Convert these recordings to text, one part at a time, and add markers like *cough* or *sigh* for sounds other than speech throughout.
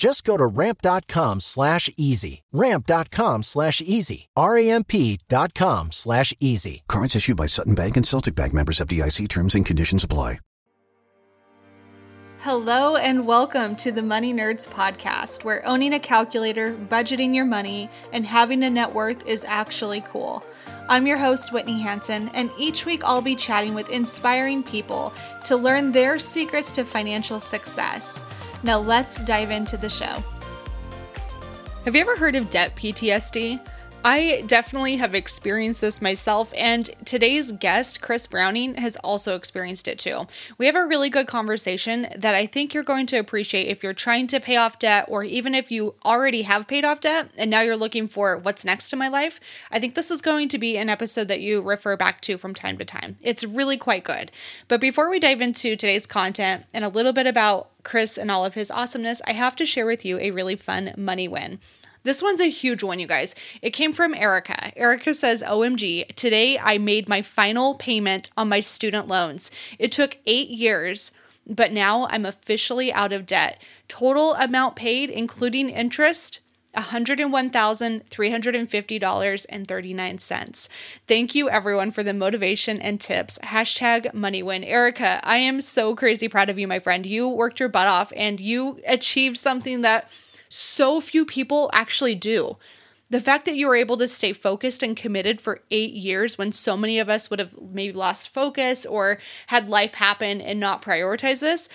Just go to ramp.com slash easy. Ramp.com slash easy. R-A-M-P dot com slash easy. Cards issued by Sutton Bank and Celtic Bank members FDIC terms and conditions apply. Hello and welcome to the Money Nerds podcast, where owning a calculator, budgeting your money, and having a net worth is actually cool. I'm your host, Whitney Hansen, and each week I'll be chatting with inspiring people to learn their secrets to financial success. Now let's dive into the show. Have you ever heard of debt PTSD? I definitely have experienced this myself, and today's guest, Chris Browning, has also experienced it too. We have a really good conversation that I think you're going to appreciate if you're trying to pay off debt, or even if you already have paid off debt and now you're looking for what's next in my life. I think this is going to be an episode that you refer back to from time to time. It's really quite good. But before we dive into today's content and a little bit about Chris and all of his awesomeness, I have to share with you a really fun money win. This one's a huge one, you guys. It came from Erica. Erica says, OMG, today I made my final payment on my student loans. It took eight years, but now I'm officially out of debt. Total amount paid, including interest, $101,350.39. Thank you, everyone, for the motivation and tips. Hashtag MoneyWin. Erica, I am so crazy proud of you, my friend. You worked your butt off and you achieved something that so few people actually do. The fact that you were able to stay focused and committed for eight years when so many of us would have maybe lost focus or had life happen and not prioritize this,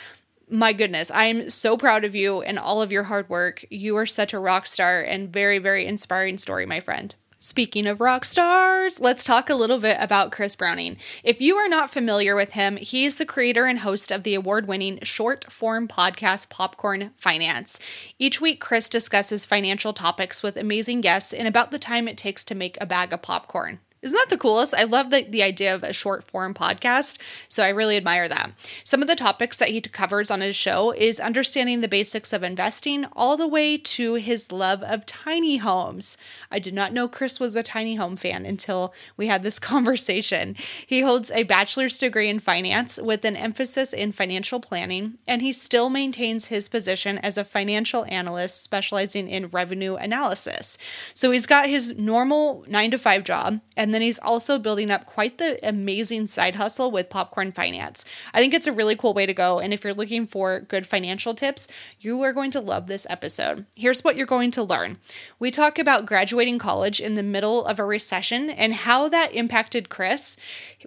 my goodness, I am so proud of you and all of your hard work. You are such a rock star and very, very inspiring story, my friend. Speaking of rock stars, let's talk a little bit about Chris Browning. If you are not familiar with him, he is the creator and host of the award winning short form podcast Popcorn Finance. Each week, Chris discusses financial topics with amazing guests in about the time it takes to make a bag of popcorn. Isn't that the coolest? I love the, the idea of a short form podcast, so I really admire that. Some of the topics that he covers on his show is understanding the basics of investing all the way to his love of tiny homes. I did not know Chris was a tiny home fan until we had this *laughs* conversation. He holds a bachelor's degree in finance with an emphasis in financial planning, and he still maintains his position as a financial analyst specializing in revenue analysis. So he's got his normal nine to five job and then he's also building up quite the amazing side hustle with Popcorn Finance. I think it's a really cool way to go. And if you're looking for good financial tips, you are going to love this episode. Here's what you're going to learn we talk about graduating college in the middle of a recession and how that impacted Chris,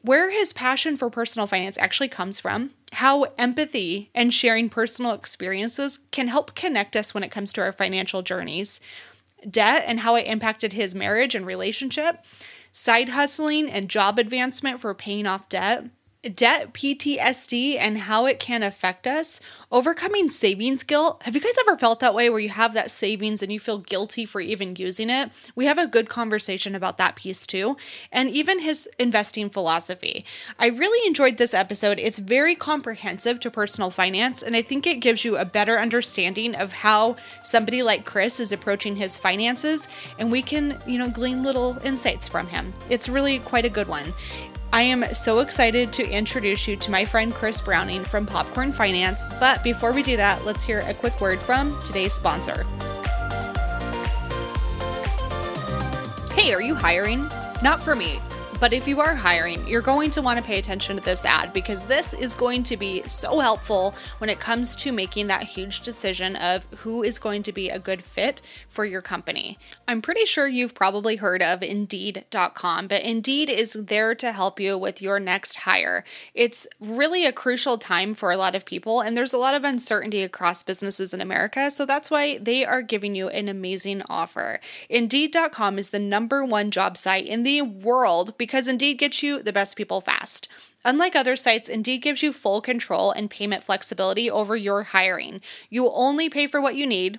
where his passion for personal finance actually comes from how empathy and sharing personal experiences can help connect us when it comes to our financial journeys, debt and how it impacted his marriage and relationship, side hustling and job advancement for paying off debt, debt PTSD and how it can affect us, overcoming savings guilt. Have you guys ever felt that way where you have that savings and you feel guilty for even using it? We have a good conversation about that piece too, and even his investing philosophy. I really enjoyed this episode. It's very comprehensive to personal finance, and I think it gives you a better understanding of how somebody like Chris is approaching his finances, and we can, you know, glean little insights from him. It's really quite a good one. I am so excited to introduce you to my friend Chris Browning from Popcorn Finance. But before we do that, let's hear a quick word from today's sponsor. Hey, are you hiring? Not for me But if you are hiring, you're going to want to pay attention to this ad because this is going to be so helpful when it comes to making that huge decision of who is going to be a good fit for your company. I'm pretty sure you've probably heard of Indeed.com, but Indeed is there to help you with your next hire. It's really a crucial time for a lot of people, and there's a lot of uncertainty across businesses in America, so that's why they are giving you an amazing offer. Indeed.com is the number one job site in the world because Indeed gets you the best people fast. Unlike other sites, Indeed gives you full control and payment flexibility over your hiring. You only pay for what you need,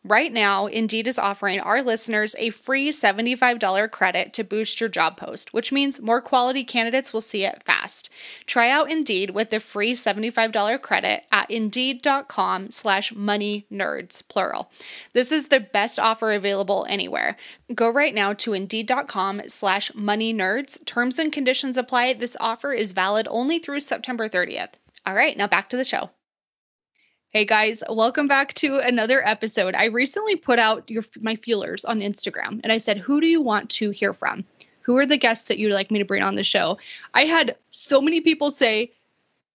Right now, Indeed is offering our listeners a free $75 credit to boost your job post, which means more quality candidates will see it fast. Try out Indeed with the free $75 credit at indeed.com slash money nerds, plural. This is the best offer available anywhere. Go right now to indeed.com slash money nerds. Terms and conditions apply. This offer is valid only through September 30th. All right, now back to the show. Hey guys, welcome back to another episode. I recently put out your my feelers on Instagram and I said, "Who do you want to hear from? Who are the guests that you'd like me to bring on the show?" I had so many people say,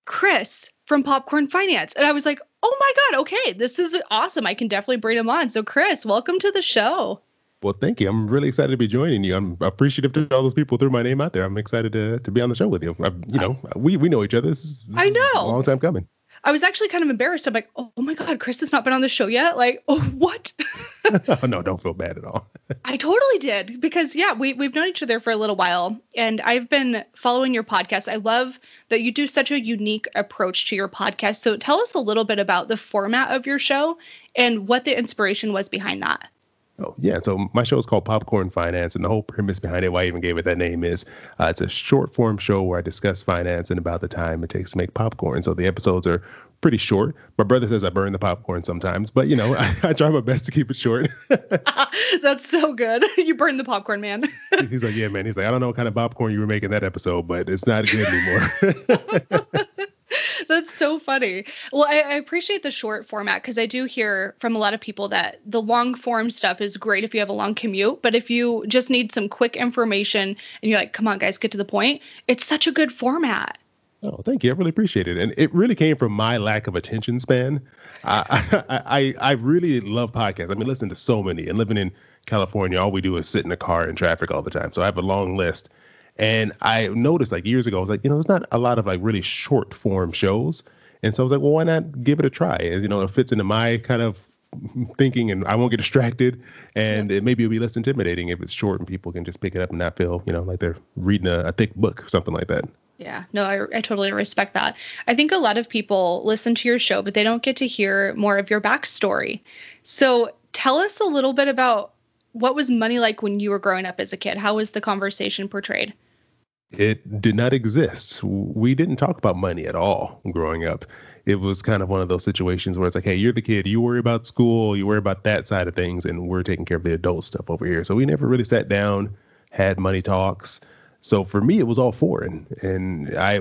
"Chris from Popcorn Finance." And I was like, oh my God, okay, this is awesome. I can definitely bring him on. So, Chris, welcome to the show. Well, thank you. I'm really excited to be joining you. I'm appreciative to all those people threw my name out there. I'm excited to, to be on the show with you. I, you know, we, we know each other. This, is, this I know. a long time coming. I was actually kind of embarrassed. I'm like, oh, my God, Chris has not been on the show yet. Like, oh, *laughs* what? *laughs* oh, no, don't feel bad at all. *laughs* I totally did because, yeah, we, we've known each other for a little while and I've been following your podcast. I love that you do such a unique approach to your podcast. So tell us a little bit about the format of your show and what the inspiration was behind that. Oh, yeah. So my show is called Popcorn Finance, and the whole premise behind it, why I even gave it that name, is uh, it's a short form show where I discuss finance and about the time it takes to make popcorn. So the episodes are pretty short. My brother says I burn the popcorn sometimes, but you know, I, *laughs* I try my best to keep it short. *laughs* *laughs* That's so good. You burn the popcorn, man. He's like, yeah, man. He's like, I don't know what kind of popcorn you were making that episode, but it's not good anymore. *laughs* That's so funny. Well, I, I appreciate the short format because I do hear from a lot of people that the long form stuff is great if you have a long commute, but if you just need some quick information and you're like, come on, guys, get to the point, it's such a good format. Oh, thank you. I really appreciate it, and it really came from my lack of attention span. I *laughs* I, I really love podcasts. I mean, listen to so many, and living in California, all we do is sit in the car in traffic all the time. So I have a long list, and I noticed like years ago, I was like, you know, there's not a lot of like really short form shows. And so I was like, well, why not give it a try? As you know, it fits into my kind of thinking and I won't get *laughs* distracted and yeah. it maybe it'll be less intimidating if it's short and people can just pick it up and not feel, you know, like they're reading a, a thick book or something like that. Yeah, no, I, I totally respect that. I think a lot of people listen to your show, but they don't get to hear more of your backstory. So tell us a little bit about what was money like when you were growing up as a kid? How was the conversation portrayed? It did not exist. We didn't talk about money at all growing up. It was kind of one of those situations where it's like, hey, you're the kid, you worry about school, you worry about that side of things, and we're taking care of the adult stuff over here. So we never really sat down, had money talks. So for me, it was all foreign, and I it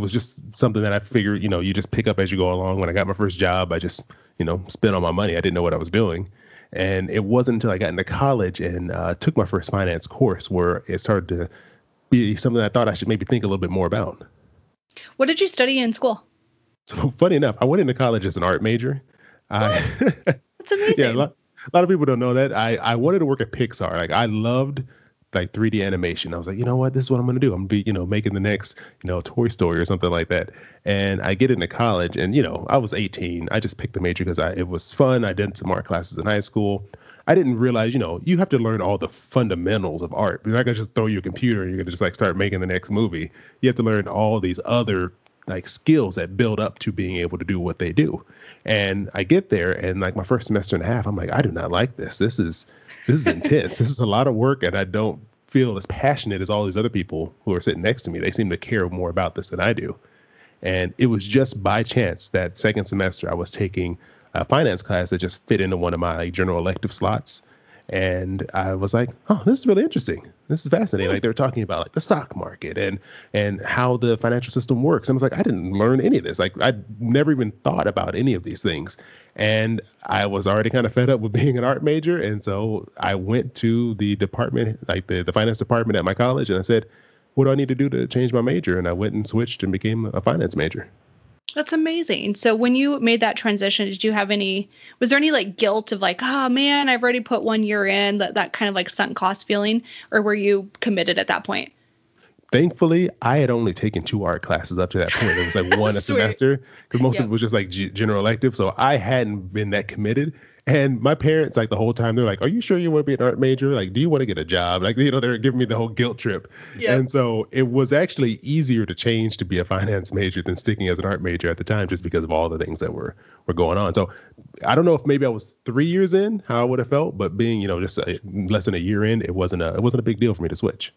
was just something that I figured, you know, you just pick up as you go along. When I got my first job, I just, you know, spent all my money. I didn't know what I was doing, and it wasn't until I got into college and uh, took my first finance course where it started to be something I thought I should maybe think a little bit more about. What did you study in school? So *laughs* funny enough, I went into college as an art major. I, *laughs* That's amazing. yeah, a lot, a lot, of people don't know that. I, I wanted to work at Pixar. Like I loved like 3D animation. I was like, you know what, this is what I'm gonna do. I'm gonna be, you know, making the next, you know, Toy Story or something like that. And I get into college, and you know, I was 18. I just picked the major because I it was fun. I did some art classes in high school. I didn't realize, you know, you have to learn all the fundamentals of art. You're not gonna just throw your computer and you're gonna just like start making the next movie. You have to learn all these other like skills that build up to being able to do what they do. And I get there and like my first semester and a half, I'm like, I do not like this. This is this is intense. this is a lot of work and I don't feel as passionate as all these other people who are sitting next to me. They seem to care more about this than I do. And it was just by chance that second semester I was taking a finance class that just fit into one of my general elective slots. And I was like, oh, this is really interesting. This is fascinating. Like they were talking about like the stock market and and how the financial system works. And I was like, I didn't learn any of this. Like I'd never even thought about any of these things. And I was already kind of fed up with *laughs* being an art major. And so I went to the department, like the, the finance department at my college, and I said, what do I need to do to change my major? And I went and switched and became a finance major. That's amazing. So when you made that transition, did you have any was there any like guilt of like, oh man, I've already put one year in, that that kind of like sunk cost feeling? Or were you committed at that point? Thankfully, I had only taken two art classes up to that point. It was like *laughs* one a semester because most yep. of it was just like g- general elective. So I hadn't been that committed. And my parents, like the whole time, they're like, "Are you sure you want to be an art major? Like, do you want to get a job?" Like, you know, they're giving me the whole guilt trip. Yep. And so it was actually easier to change to be a finance major than sticking as an art major at the time, just because of all the things that were were going on. So I don't know if maybe I was three years in how I would have felt, but being you know just a, less than a year in, it wasn't a it wasn't a big deal for me to switch.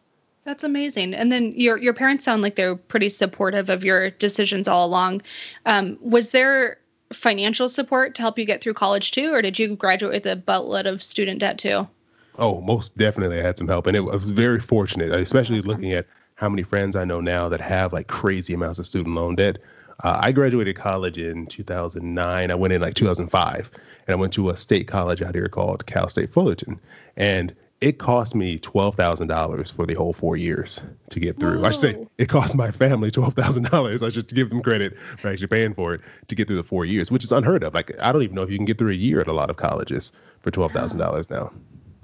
That's amazing. And then your your parents sound like they're pretty supportive of your decisions all along. Um, was there financial support to help you get through college too, or did you graduate with a buttload of student debt too? Oh, most definitely I had some help, and it was very fortunate, especially looking at how many friends I know now that have like crazy amounts of student loan debt. Uh, I graduated college in 2009. I went in like 2005, and I went to a state college out here called Cal State Fullerton, and it cost me twelve thousand dollars for the whole four years to get through. Whoa. I should say it cost my family twelve thousand dollars. I should give them credit for actually paying for it to get through the four years, which is unheard of. Like I don't even know if you can get through a year at a lot of colleges for twelve thousand dollars now.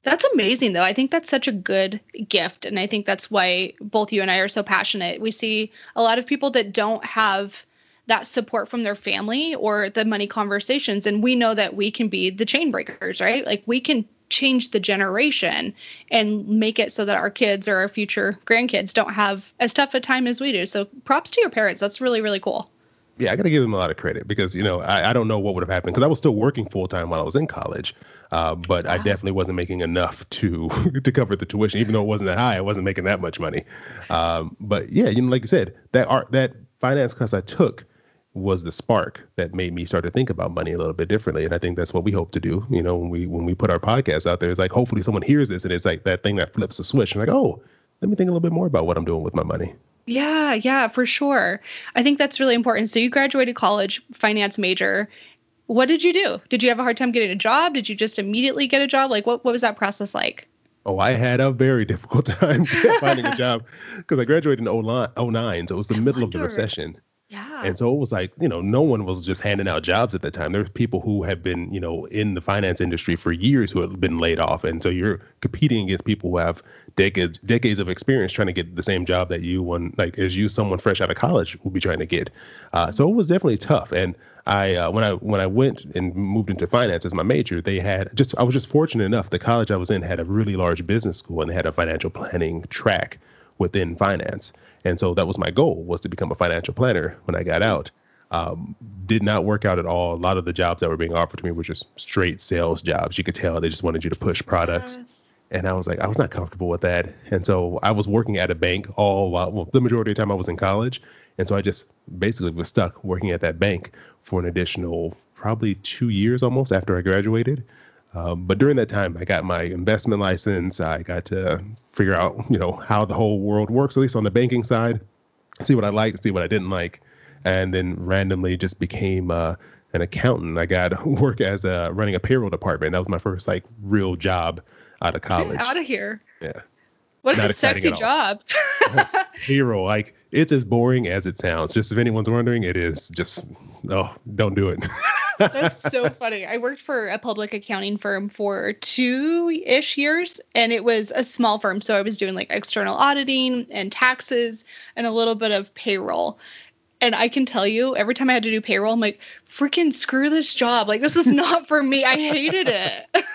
That's amazing, though. I think that's such a good gift, and I think that's why both you and I are so passionate. We see a lot of people that don't have that support from their family or the money conversations and we know that we can be the chain breakers right like we can change the generation and make it so that our kids or our future grandkids don't have as tough a time as we do. So props to your parents. That's really, really cool. Yeah, I got to give them a lot of credit because, you know, I, I don't know what would have happened because I was still working full time while I was in college. Uh, but wow. I definitely wasn't making enough *laughs* to to cover the tuition, even though it wasn't that high. I wasn't making that much money. Um, but yeah, you know, like you said, that art, that finance class I took was the spark that made me start to think about money a little bit differently. And I think that's what we hope to do. You know, when we when we put our podcast out there, it's like hopefully someone hears this and it's like that thing that flips the switch and like, oh, let me think a little bit more about what I'm doing with my money. Yeah, yeah, for sure. I think that's really important. So you graduated college, finance major. What did you do? Did you have a hard time getting a job? Did you just immediately get a job? Like what what was that process like? Oh, I had a very *laughs* difficult time *laughs* finding a job because I graduated in 09, so it was the middle of the *laughs* recession. Yeah. And so it was like, you know, no one was just handing out jobs at the time. There's people who have been, you know, in the finance industry for years who have been laid off. And so you're competing against people who have decades decades of experience trying to get the same job that you one like as you someone fresh out of college will be trying to get. Uh, so it was definitely tough. And I uh, when I when I went and moved into finance as my major, they had just I was just fortunate enough. The college I was in had a really large business school and they had a financial planning track within finance. And so that was my goal was to become a financial planner when I got out. Um, did not work out at all. A lot of the jobs that were being offered to me were just straight sales jobs. You could tell they just wanted you to push products. Yes. And I was like, I was not comfortable with that. And so I was working at a bank all while, well, the majority of the time I was in college. And so I just basically was stuck working at that bank for an additional probably two years almost after I graduated. Um, but during that time, I got my investment license. I got to figure out, you know, how the whole world works, at least on the banking side, see what I liked, see what I didn't like, and then randomly just became uh, an accountant. I got *laughs* work as a running a payroll department. That was my first like real job out of college. Get out of here. Yeah. What Not a sexy job. *laughs* *laughs* payroll, like it's as boring as it sounds. Just if anyone's wondering, it is just oh, don't do it. That's so funny. I worked for a public accounting firm for two ish years, and it was a small firm. So I was doing like external auditing and taxes and a little bit of payroll. And I can tell you, every time I had to do payroll, I'm like, freaking screw this job. Like, this is *laughs* not for me. I hated it.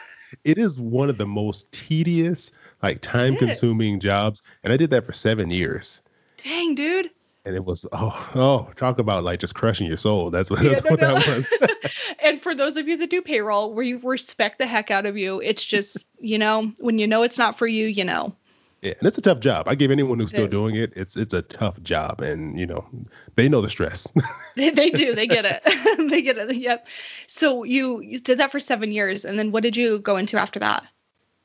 it is one of the most tedious, like time consuming jobs. And I did that for seven years. Dang, dude and it was oh oh talk about like just crushing your soul that's what, *laughs* yeah, that's no, what no. that was *laughs* *laughs* and for those of you that do payroll we respect the heck out of you it's just you know when you know it's not for you you know Yeah, and it's a tough job. I give anyone who's It still is. doing it, it's it's a tough job, and you know, they know the stress. they, they do. They get it. they get it. Yep. So you you did that for seven years, and then what did you go into after that?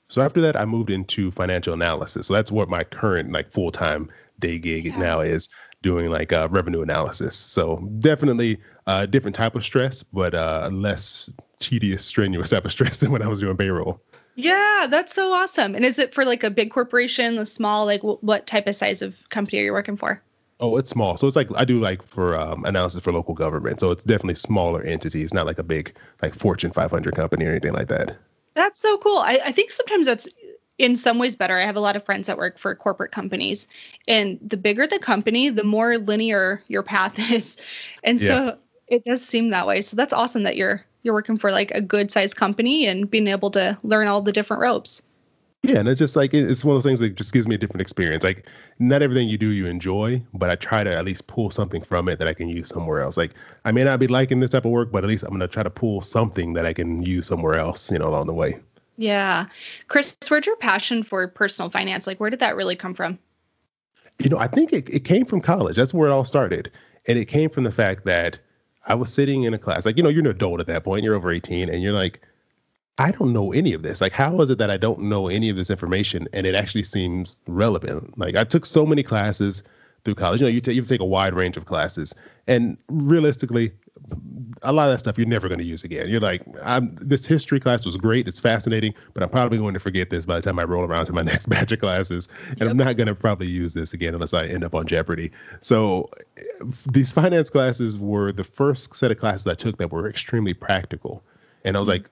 so after that, I moved into financial analysis. So that's what my current like full time day gig Yeah. now is doing like uh, revenue analysis. So definitely a different type of stress, but uh, less tedious, strenuous type of stress *laughs* than when I was doing payroll. Yeah, that's so awesome. And is it for like a big corporation, a small, like wh- what type of size of company are you working for? Oh, it's small. So it's like I do like for um, analysis for local government. So it's definitely smaller entities, not like a big like Fortune 500 company or anything like that. That's so cool. I, I think sometimes that's in some ways better. I have a lot of friends that work for corporate companies, and the bigger the company, the more linear your path *laughs* is. And so it does seem that way. So that's awesome that you're you're working for like a good sized company and being able to learn all the different ropes. Yeah, and it's just like it's one of those things that just gives me a different experience. Like not everything you do you enjoy, but I try to at least pull something from it that I can use somewhere else. Like I may not be liking this type of work, but at least I'm gonna try to pull something that I can use somewhere else, you know, along the way. Yeah. Chris, where'd your passion for personal finance? Like where did that really come from? You know, I think it, it came from college. That's where it all started. And it came from the fact that I was sitting in a class, like, you know, you're an adult at that point, you're over 18, and you're like, I don't know any of this. Like, how is it that I don't know any of this information and it actually seems relevant? Like, I took so many classes through college. You know, you, ta- you take a wide range of classes, and realistically, a lot of that stuff you're never going to use again. You're like, I'm, this history class was great, it's fascinating, but I'm probably going to forget this by the time I roll around to my *laughs* next batch of classes, and I'm not going to probably use this again unless I end up on Jeopardy. So, uh, these finance classes were the first set of classes I took that were extremely practical, and I was like,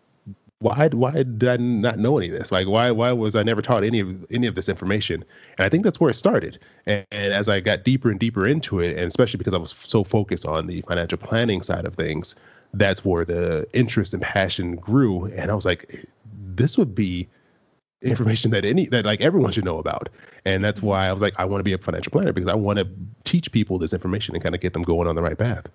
why why did I not know any of this? Like why why was I never taught any of any of this information? And I think that's where it started. And, and as I got deeper and deeper into it, and especially because I was so focused on the financial planning side of things, that's where the interest and passion grew. And I was like, this would be information that any that like everyone should know about. And that's mm-hmm. why I was like, I want to be a financial planner because I want to teach people this information and kind of get them going on the right path.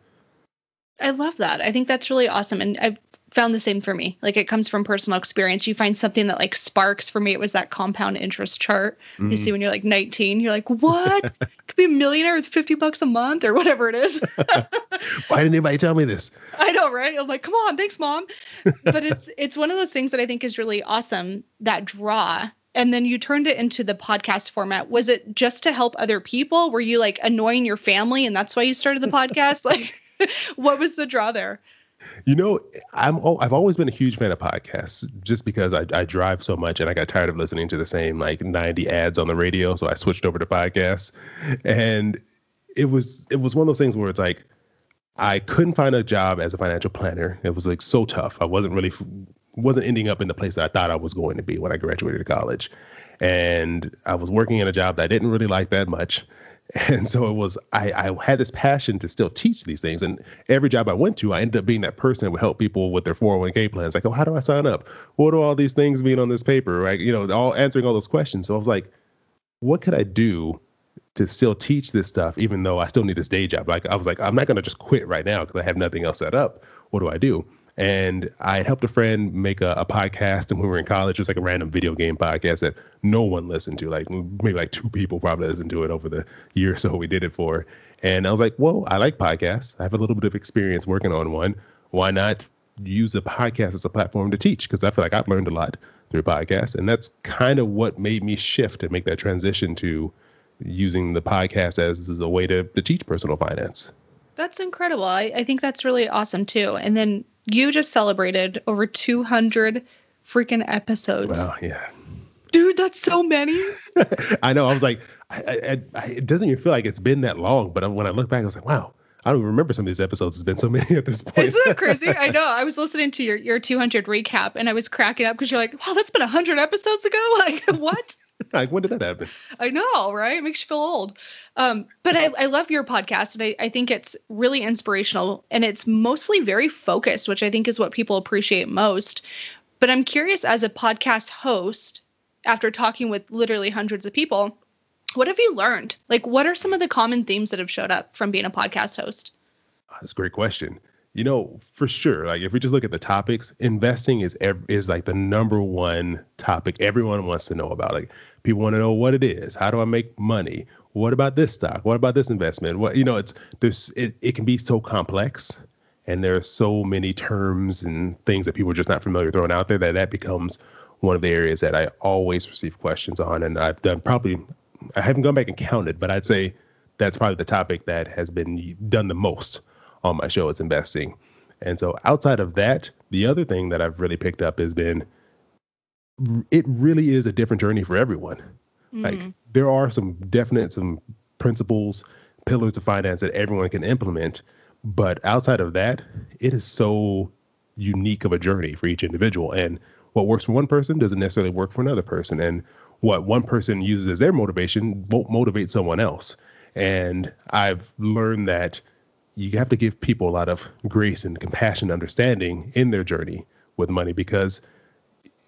I love that. I think that's really awesome. And I've found the same for me. Like it comes from personal experience. You find something that like sparks for me. It was that compound interest chart. You mm-hmm. see when you're like 19, you're like, what? *laughs* Could be a millionaire with 50 bucks a month or whatever it is. *laughs* Why didn't anybody tell me this? *laughs* I know, right? I'm like, come on, thanks, mom. But it's it's one of those things that I think is really awesome. That draw, and then you turned it into the podcast format. Was it just to help other people? Were you like annoying your family, and that's why you started the podcast? like, what was the draw there? You know, I'm I've always been a huge fan of podcasts just because I, I drive so much and I got tired of listening to the same like 90 ads on the radio, so I switched over to podcasts. And it was it was one of those things where it's like I couldn't find a job as a financial planner. It was like so tough. I wasn't really wasn't ending up in the place that I thought I was going to be when I graduated college. And I was working in a job that I didn't really like that much. *laughs* And so it was, I, I had this passion to still teach these things. And every job I went to, I ended up being that person that would help people with their 401k plans. Like, oh, how do I sign up? What do all these things mean on this paper? Right. You know, all answering all those questions. So I was like, what could I do to still teach this stuff, even though I still need this day job? Like, I was like, I'm not going to just quit right now because I have nothing else set up. What do I do? And I had helped a friend make a, a podcast, and we were in college. It was like a random video game podcast that no one listened to. Like maybe like two people probably listened to it over the year or *laughs* so we did it for. And I was like, well, I like podcasts. I have a little bit of experience working on one. Why not use a podcast as a platform to teach? Because I feel like I've learned a lot through podcasts, and that's kind of what made me shift and make that transition to using the podcast as, as a way to, to teach personal finance. That's incredible. I, I think that's really awesome too. And then you just celebrated over 200 freaking episodes. Wow, yeah. Dude, that's so many. *laughs* I know. I was like, I, I, I, it doesn't even feel like it's been that long. But when I look back, I was like, wow, I don't even remember some of these episodes. It's been so many at this point. Isn't that crazy? I *laughs* know. I was listening to your, your 200 recap and I was cracking up because you're like, wow, that's been 100 episodes ago. *laughs* Like, what? *laughs* like, when did that happen? I know, right? It makes you feel old. Um, but I, I love your podcast and I, I think it's really inspirational and it's mostly very focused, which I think is what people appreciate most. But I'm curious as a podcast host, after talking with literally hundreds of people, what have you learned? Like, what are some of the common themes that have showed up from being a podcast host? That's a great question. you know, for sure. Like if we just look at the topics, investing is ev- is like the number one topic everyone wants to know about. Like people want to know what it is. How do I make money? What about this stock? What about this investment? What you know, it's there's it, it can be so complex and there are so many terms and things that people are just not familiar throwing out there that that becomes one of the areas that I always receive questions on. And I've done probably I haven't gone back and counted, but I'd say that's probably the topic that has been done the most on my show is investing. And so outside of that, the other thing that I've really picked up has been it really is a different journey for everyone. Mm-hmm. Like there are some definite some principles, pillars of finance that everyone can implement, but outside of that, it is so unique of a journey for each individual and what works for one person doesn't necessarily work for another person and what one person uses as their motivation won't motivate someone else. And I've learned that you have to give people a lot of grace and compassion understanding in their journey with money because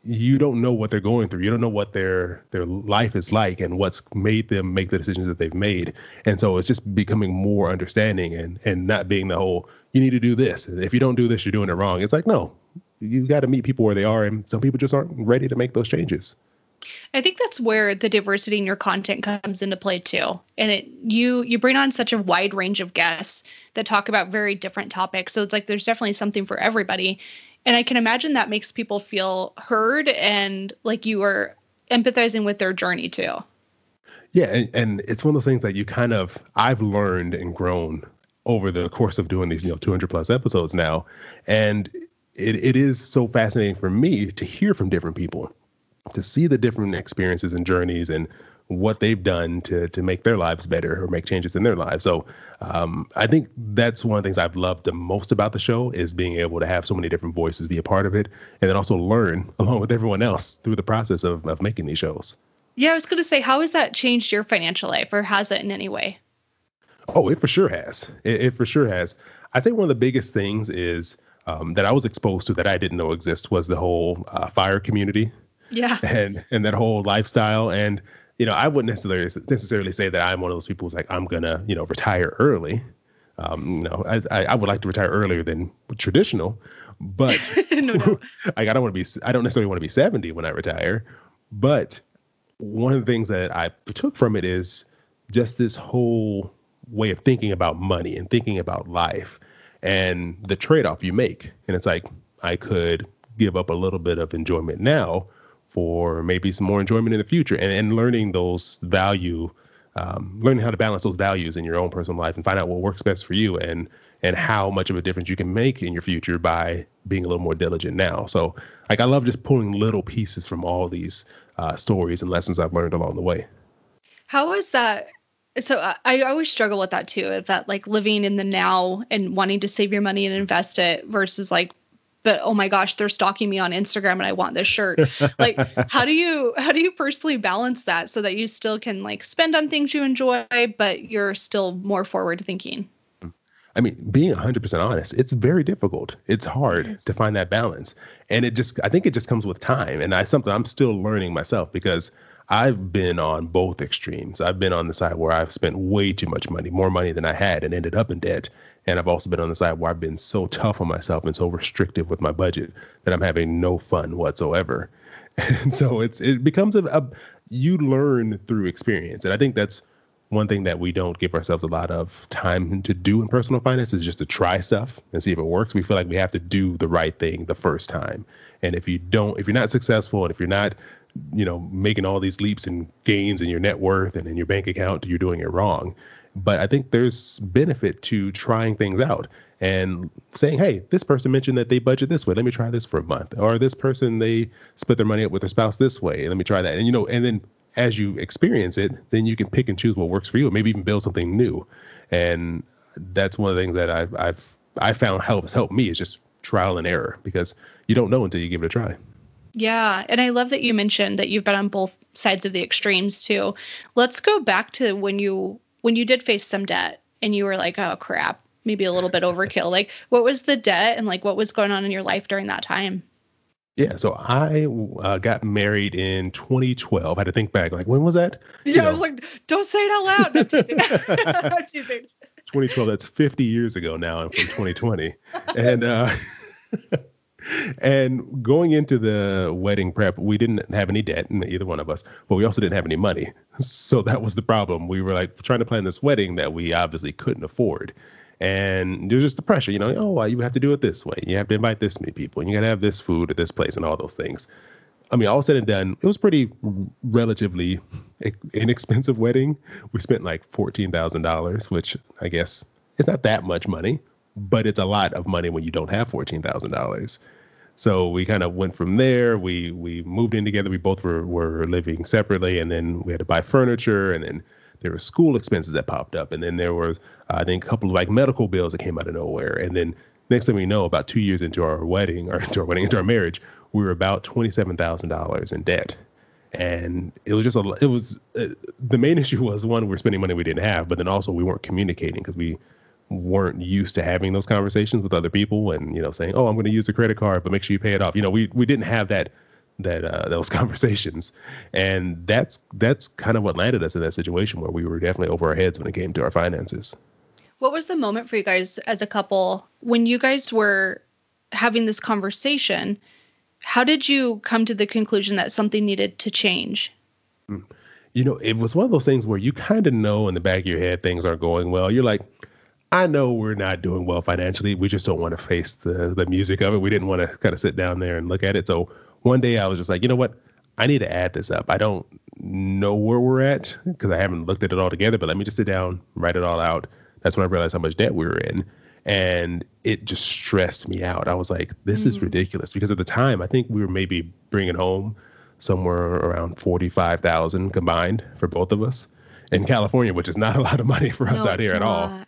you don't know what they're going through. You don't know what their their life is like and what's made them make the decisions that they've made. And so it's just becoming more understanding and and not being the whole you need to do this. If you don't do this, you're doing it wrong. It's like no, you got to meet people where they are, and some people just aren't ready to make those changes. I think that's where the diversity in your content comes into play too. And it you you bring on such a wide range of guests that talk about very different topics. So it's like there's definitely something for everybody. And I can imagine that makes people feel heard and like you are empathizing with their journey too. Yeah, and, and it's one of those things that you kind of I've learned and grown over the course of doing these, you know, 200 plus episodes now. And it, it is so fascinating for me to hear from different people to see the different experiences and journeys and what they've done to to make their lives better or make changes in their lives. So um, I think that's one of the things I've loved the most about the show is being able to have so many different voices be a part of it, and then also learn *laughs* along with everyone else through the process of of making these shows. Yeah, I was going to say, how has that changed your financial life, or has it in any way? Oh, it for sure has. It, it for sure has. I think one of the biggest things is um, that I was exposed to that I didn't know exist was the whole uh, fire community yeah. *laughs* And and that whole lifestyle. And, you know, I wouldn't necessarily necessarily say that I'm one of those people who's like, I'm gonna, you know, retire early. Um, you know, I, I would like to retire earlier than traditional, but *laughs* no, no. *laughs* like I don't want to be I don't necessarily want to be 70 when I retire. But one of the things that I took from it is just this whole way of thinking about money and thinking about life and the trade-off you make. And it's like I could give up a little bit of enjoyment now for maybe some more enjoyment in the future and, and learning those value um, learning how to balance those values in your own personal life and find out what works best for you and and how much of a difference you can make in your future by being a little more diligent now. So like i love just pulling little pieces from all these uh, stories and lessons i've learned along the way. How is that? So I, I always struggle with that too that like living in the now and wanting to save your money and invest it versus like but oh my gosh they're stalking me on instagram and i want this shirt *laughs* like how do you how do you personally balance that so that you still can like spend on things you enjoy but you're still more forward thinking I mean, being 100% honest, it's very difficult. It's hard to find that balance. And it just, I think it just comes with time. And I something I'm still learning myself because I've been on both extremes. I've been on the side where I've spent way too much money, more money than I had, and ended up in debt. And I've also been on the side where I've been so tough on myself and so restrictive with my budget that I'm having no fun whatsoever. *laughs* And so it's it becomes a, a you learn through experience. And I think that's one thing that we don't give ourselves a lot of time to do in personal finance is just to try stuff and see if it works. We feel like we have to do the right thing the first time. And if you don't, if you're not successful and if you're not you know, making all these leaps and gains in your net worth and in your bank account, you're doing it wrong. But I think there's benefit to trying things out and saying, hey, this person mentioned that they budget this way. Let me try this for a month. Or this person, they split their money up with their spouse this way. Let me try that. And, you know, and then as you experience it, then you can pick and choose what works for you maybe even build something new. And that's one of the things that I've, I've, I found helps helped me is just trial and error because you don't know until you give it a try. Yeah. And I love that you mentioned that you've been on both sides of the extremes too. Let's go back to when you when you did face some debt and you were like, oh crap, maybe a little bit overkill. Like what was the debt and like what was going on in your life during that time? Yeah, so I uh, got married in 2012. I had to think back, like, when was that? Yeah, you know. I was like, don't say it out loud. I'm teasing. *laughs* I'm *laughs* teasing. 2012. That's 50 years ago now. I'm from 2020, and uh, *laughs* and going into the wedding prep, we didn't have any debt, either one of us, but we also didn't have any money. *laughs* So that was the problem. We were like trying to plan this wedding that we obviously couldn't afford. And there's just the pressure, you know, oh, you have to do it this way. You have to invite this many people, and you got to have this food at this place, and all those things. I mean, all said and done, it was pretty relatively *laughs* inexpensive wedding. We spent like fourteen thousand dollars, which I guess is not that much money, but it's a lot of money when you don't have fourteen thousand dollars. So we kind of went from there. We we moved in together. We both were were living separately, and then we had to buy furniture, and then there were school expenses that popped up, and then there was uh, a couple of like medical bills that came out of nowhere, and then next thing we know, about two years into our wedding or *laughs* into our wedding into our marriage, we were about twenty seven thousand dollars in debt, and it was just a it was uh, the main *laughs* issue was one we were spending money we didn't have, but then also we weren't communicating because we weren't used to having those conversations with other people and you know saying oh i'm going to use the credit card but make sure you pay it off. You know we we didn't have that that uh, those *laughs* conversations. And that's that's kind of what landed us in that situation where we were definitely over our heads when it came to our finances. What was the moment for you guys as a couple when you guys were having this conversation? How did you come to the conclusion that something needed to change? Hmm. you know it was one of those things where you kind of know in the back of your head things aren't going well. You're like I know we're not doing well financially. We just don't want to face the the music of it. We didn't want to kind of sit down there and look at it. So one day I was just like, you know what? I need to add this up. I don't know where we're at because I haven't looked at it all together, but let me just sit down, write it all out. That's when I realized how much debt we were in. And it just stressed me out. I was like, this mm. is ridiculous because at the time, I think we were maybe bringing home somewhere around 45,000 combined for both of us in California, which is not a lot of money for us no, out here at not. all.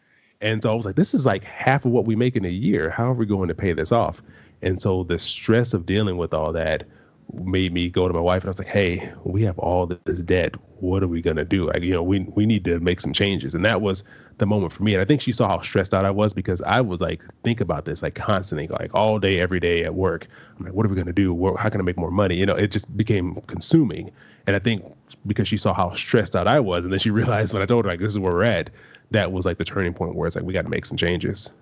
And so I was like, this is like half of what we make in a year. How are we going to pay this off? And so the stress of dealing with all that made me go to my wife and I was like, hey, we have all this debt. What are we gonna do? Like, you know, we we need to make some changes. And that was the moment for me. And I think she saw how stressed out I was because I was like think about this like constantly, like all day, every day at work. I'm like, what are we gonna do? How can I make more money? You know, it just became consuming. And I think because she saw how stressed out I was, and then she *laughs* realized when I told her like this is where we're at, that was like the turning point where it's like we got to make some changes.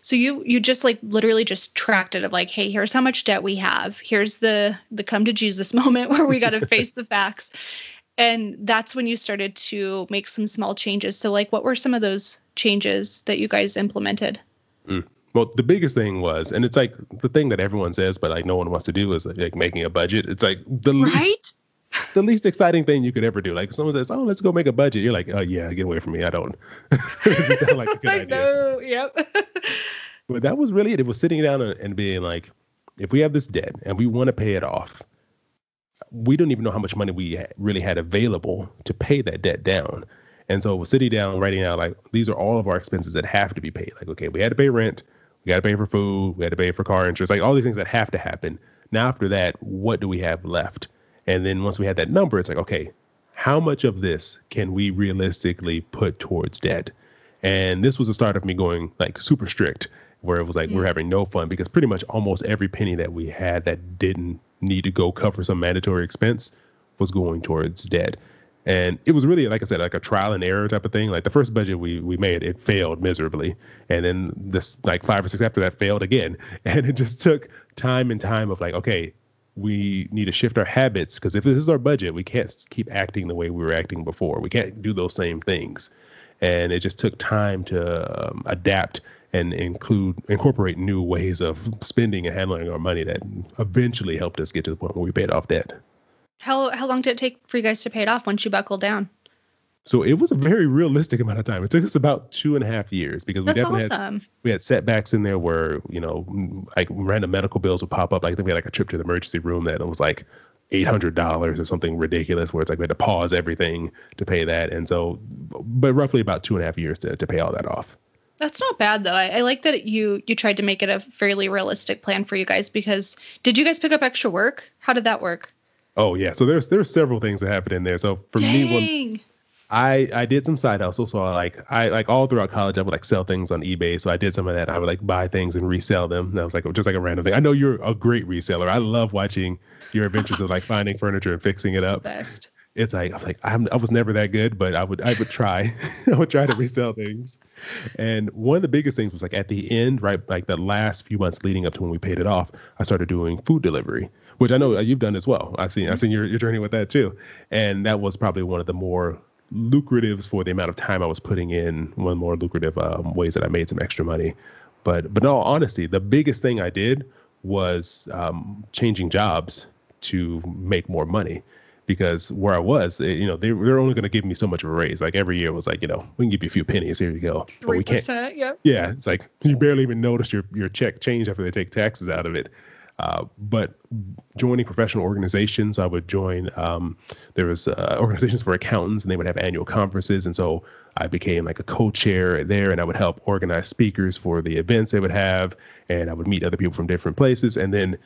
So you you just like literally just tracked it of like, hey, here's how much debt we have. Here's the the come to Jesus *laughs* moment where we got to face the facts. And that's when you started to make some small changes. So like what were some of those changes that you guys implemented? Mm. Well, the biggest thing was, and it's like the thing that everyone says, but like no one wants to do is like making a budget. It's like the right? least *laughs* the least exciting thing you could ever do. Like someone says, "Oh, let's go make a budget." You're like, "Oh yeah, get away from me. I don't." *laughs* it sounds like a *laughs* good idea. Know. Yep. but that was really it. It was sitting down and being like, if we have this debt and we want to pay it off, we don't even know how much money we really had available to pay that debt down. And so we're sitting down, writing out like these are all of our expenses that have to be paid. Like, okay, we had to pay rent, we got to pay for food, we had to pay for car insurance, like all these things that have to happen. Now after that, what do we have left? And then once we had that number, it's like, okay, how much of this can we realistically put towards debt? And this was the start of me going like super strict, where it was like yeah. we're having no fun because pretty much almost every penny that we had that didn't need to go cover some mandatory expense was going towards debt. And it was really, like I said, like a trial and error type of thing. Like the first budget we we made, it failed miserably, and then this like five or six after that failed again. *laughs* And it just took time and time of like, okay, we need to shift our habits because if this is our budget, we can't keep acting the way we were acting before. We can't do those same things. And it just took time to um, adapt and include incorporate new ways of spending and handling our money that eventually helped us get to the point where we paid off debt. How how long did it take for you guys to pay it off once you buckled down? So it was a very realistic amount of time. It took us about two and a half years because we That's definitely awesome. had we had setbacks in there where you know like random medical bills would pop up. Like I think we had like a trip to the emergency room that was like eight hundred dollars or something ridiculous, where it's like we had to pause everything to pay that. And so, but roughly about two and a half years to to pay all that off. That's not bad though. I, I like that you you tried to make it a fairly realistic plan for you guys because did you guys pick up extra work? How did that work? Oh yeah, so there's there's several things that happened in there. So for Dang. me, when I I did some side hustle, so I like I like all throughout college I would like sell things on eBay. So I did some of that. I would like buy things and resell them. And that was like just like a random thing. I know you're a great reseller. I love watching your adventures of like finding furniture and fixing it up. Best. it's like I'm like I'm, I was never that good, but I would I would try. *laughs* I would try to resell things. And one of the biggest things was like at the end, right, like the last few months leading up to when we paid it off, I started doing food delivery, which I know uh, you've done as well. I've seen I've seen your, your journey with that too, and that was probably one of the more lucrative for the amount of time I was putting in. One more lucrative um, ways that I made some extra money. But but in all honesty, the biggest thing I did was um, changing jobs to make more money because where I was, it, you know, they they're only going to give me so much of a raise. Like every year was like, you know, we can give you a few pennies. Here you go. Three we can't. Yeah. Yeah, it's like you barely even notice your your check change after they take taxes out of it. Uh, but joining professional organizations, I would join. Um, there was uh, organizations for accountants, and they would have annual conferences, and so I became like a co-chair there, and I would help organize speakers for the events they would have, and I would meet other people from different places, and then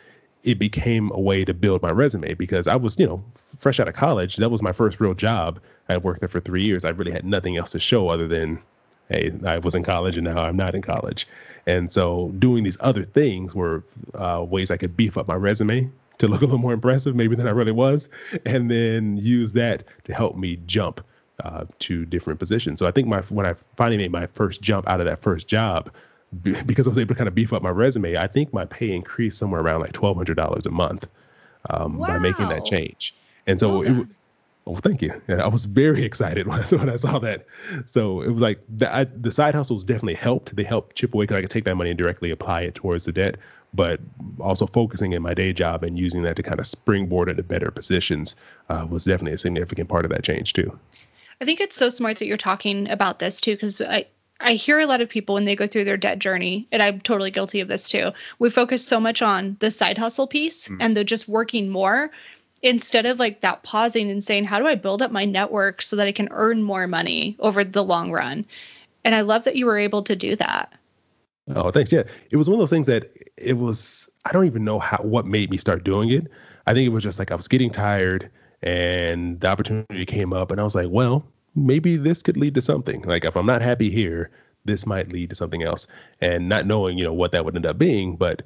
it became a way to build my resume because I was, you know, fresh out of college. That was my first real job. I worked there for three years. I really had nothing else to show other than, hey, I was in college and now I'm not in college. And so doing these other things were uh, ways I could beef up my resume to look a little more impressive, maybe than I really was, and then use that to help me jump uh, to different positions. So I think my when I finally made my first jump out of that first job, because I was able to kind of beef up my resume, I think my pay increased somewhere around like twelve hundred dollars a month um, wow. by making that change. And so it, oh, thank you. Yeah, I was very *laughs* excited when I, when I saw that. So it was like the, I, the side hustles definitely helped. They helped chip away because I could take that money and directly apply it towards the debt. But also focusing in my day job and using that to kind of springboard into better positions uh, was definitely a significant part of that change too. I think it's so smart that you're talking about this too, because I, I hear a lot of people when they go through their debt journey, and I'm totally guilty of this too. We focus so much on the side hustle piece mm. and the just working more instead of like that pausing and saying, How do I build up my network so that I can earn more money over the long run? And I love that you were able to do that. Oh, thanks. Yeah. It was one of those things that it was, I don't even know how, what made me start doing it. I think it was just like I was getting tired and the opportunity came up, and I was like, Well, maybe this could lead to something. Like if I'm not happy here, this might lead to something else. And not knowing, you know, what that would end up being, but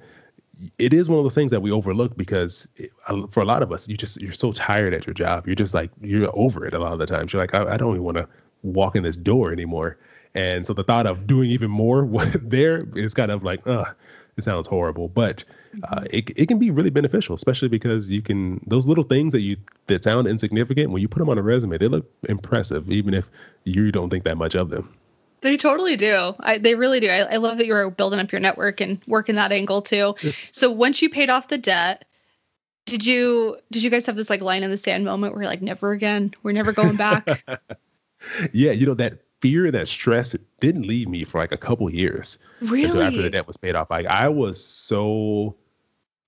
it is one of those things that we overlook because it, uh, for a lot of us, you just you're so tired at your job. You're just like you're over it a lot of the times. You're like, I, I don't even want to walk in this door anymore. And so the thought of doing even more *laughs* there is kind of like, ugh, it sounds horrible. But uh, it it can be really beneficial, especially because you can those little things that you that sound insignificant when you put them on a resume, they look impressive, even if you don't think that much of them. They totally do. I, they really do. I, I love that you were building up your network and working that angle too. so once you paid off the debt, did you did you guys have this like line in the sand moment where you're like, never again, we're never going back? *laughs* yeah, you know that fear, and that stress didn't leave me for like a couple years. Really? Until after the debt was paid off. Like I was so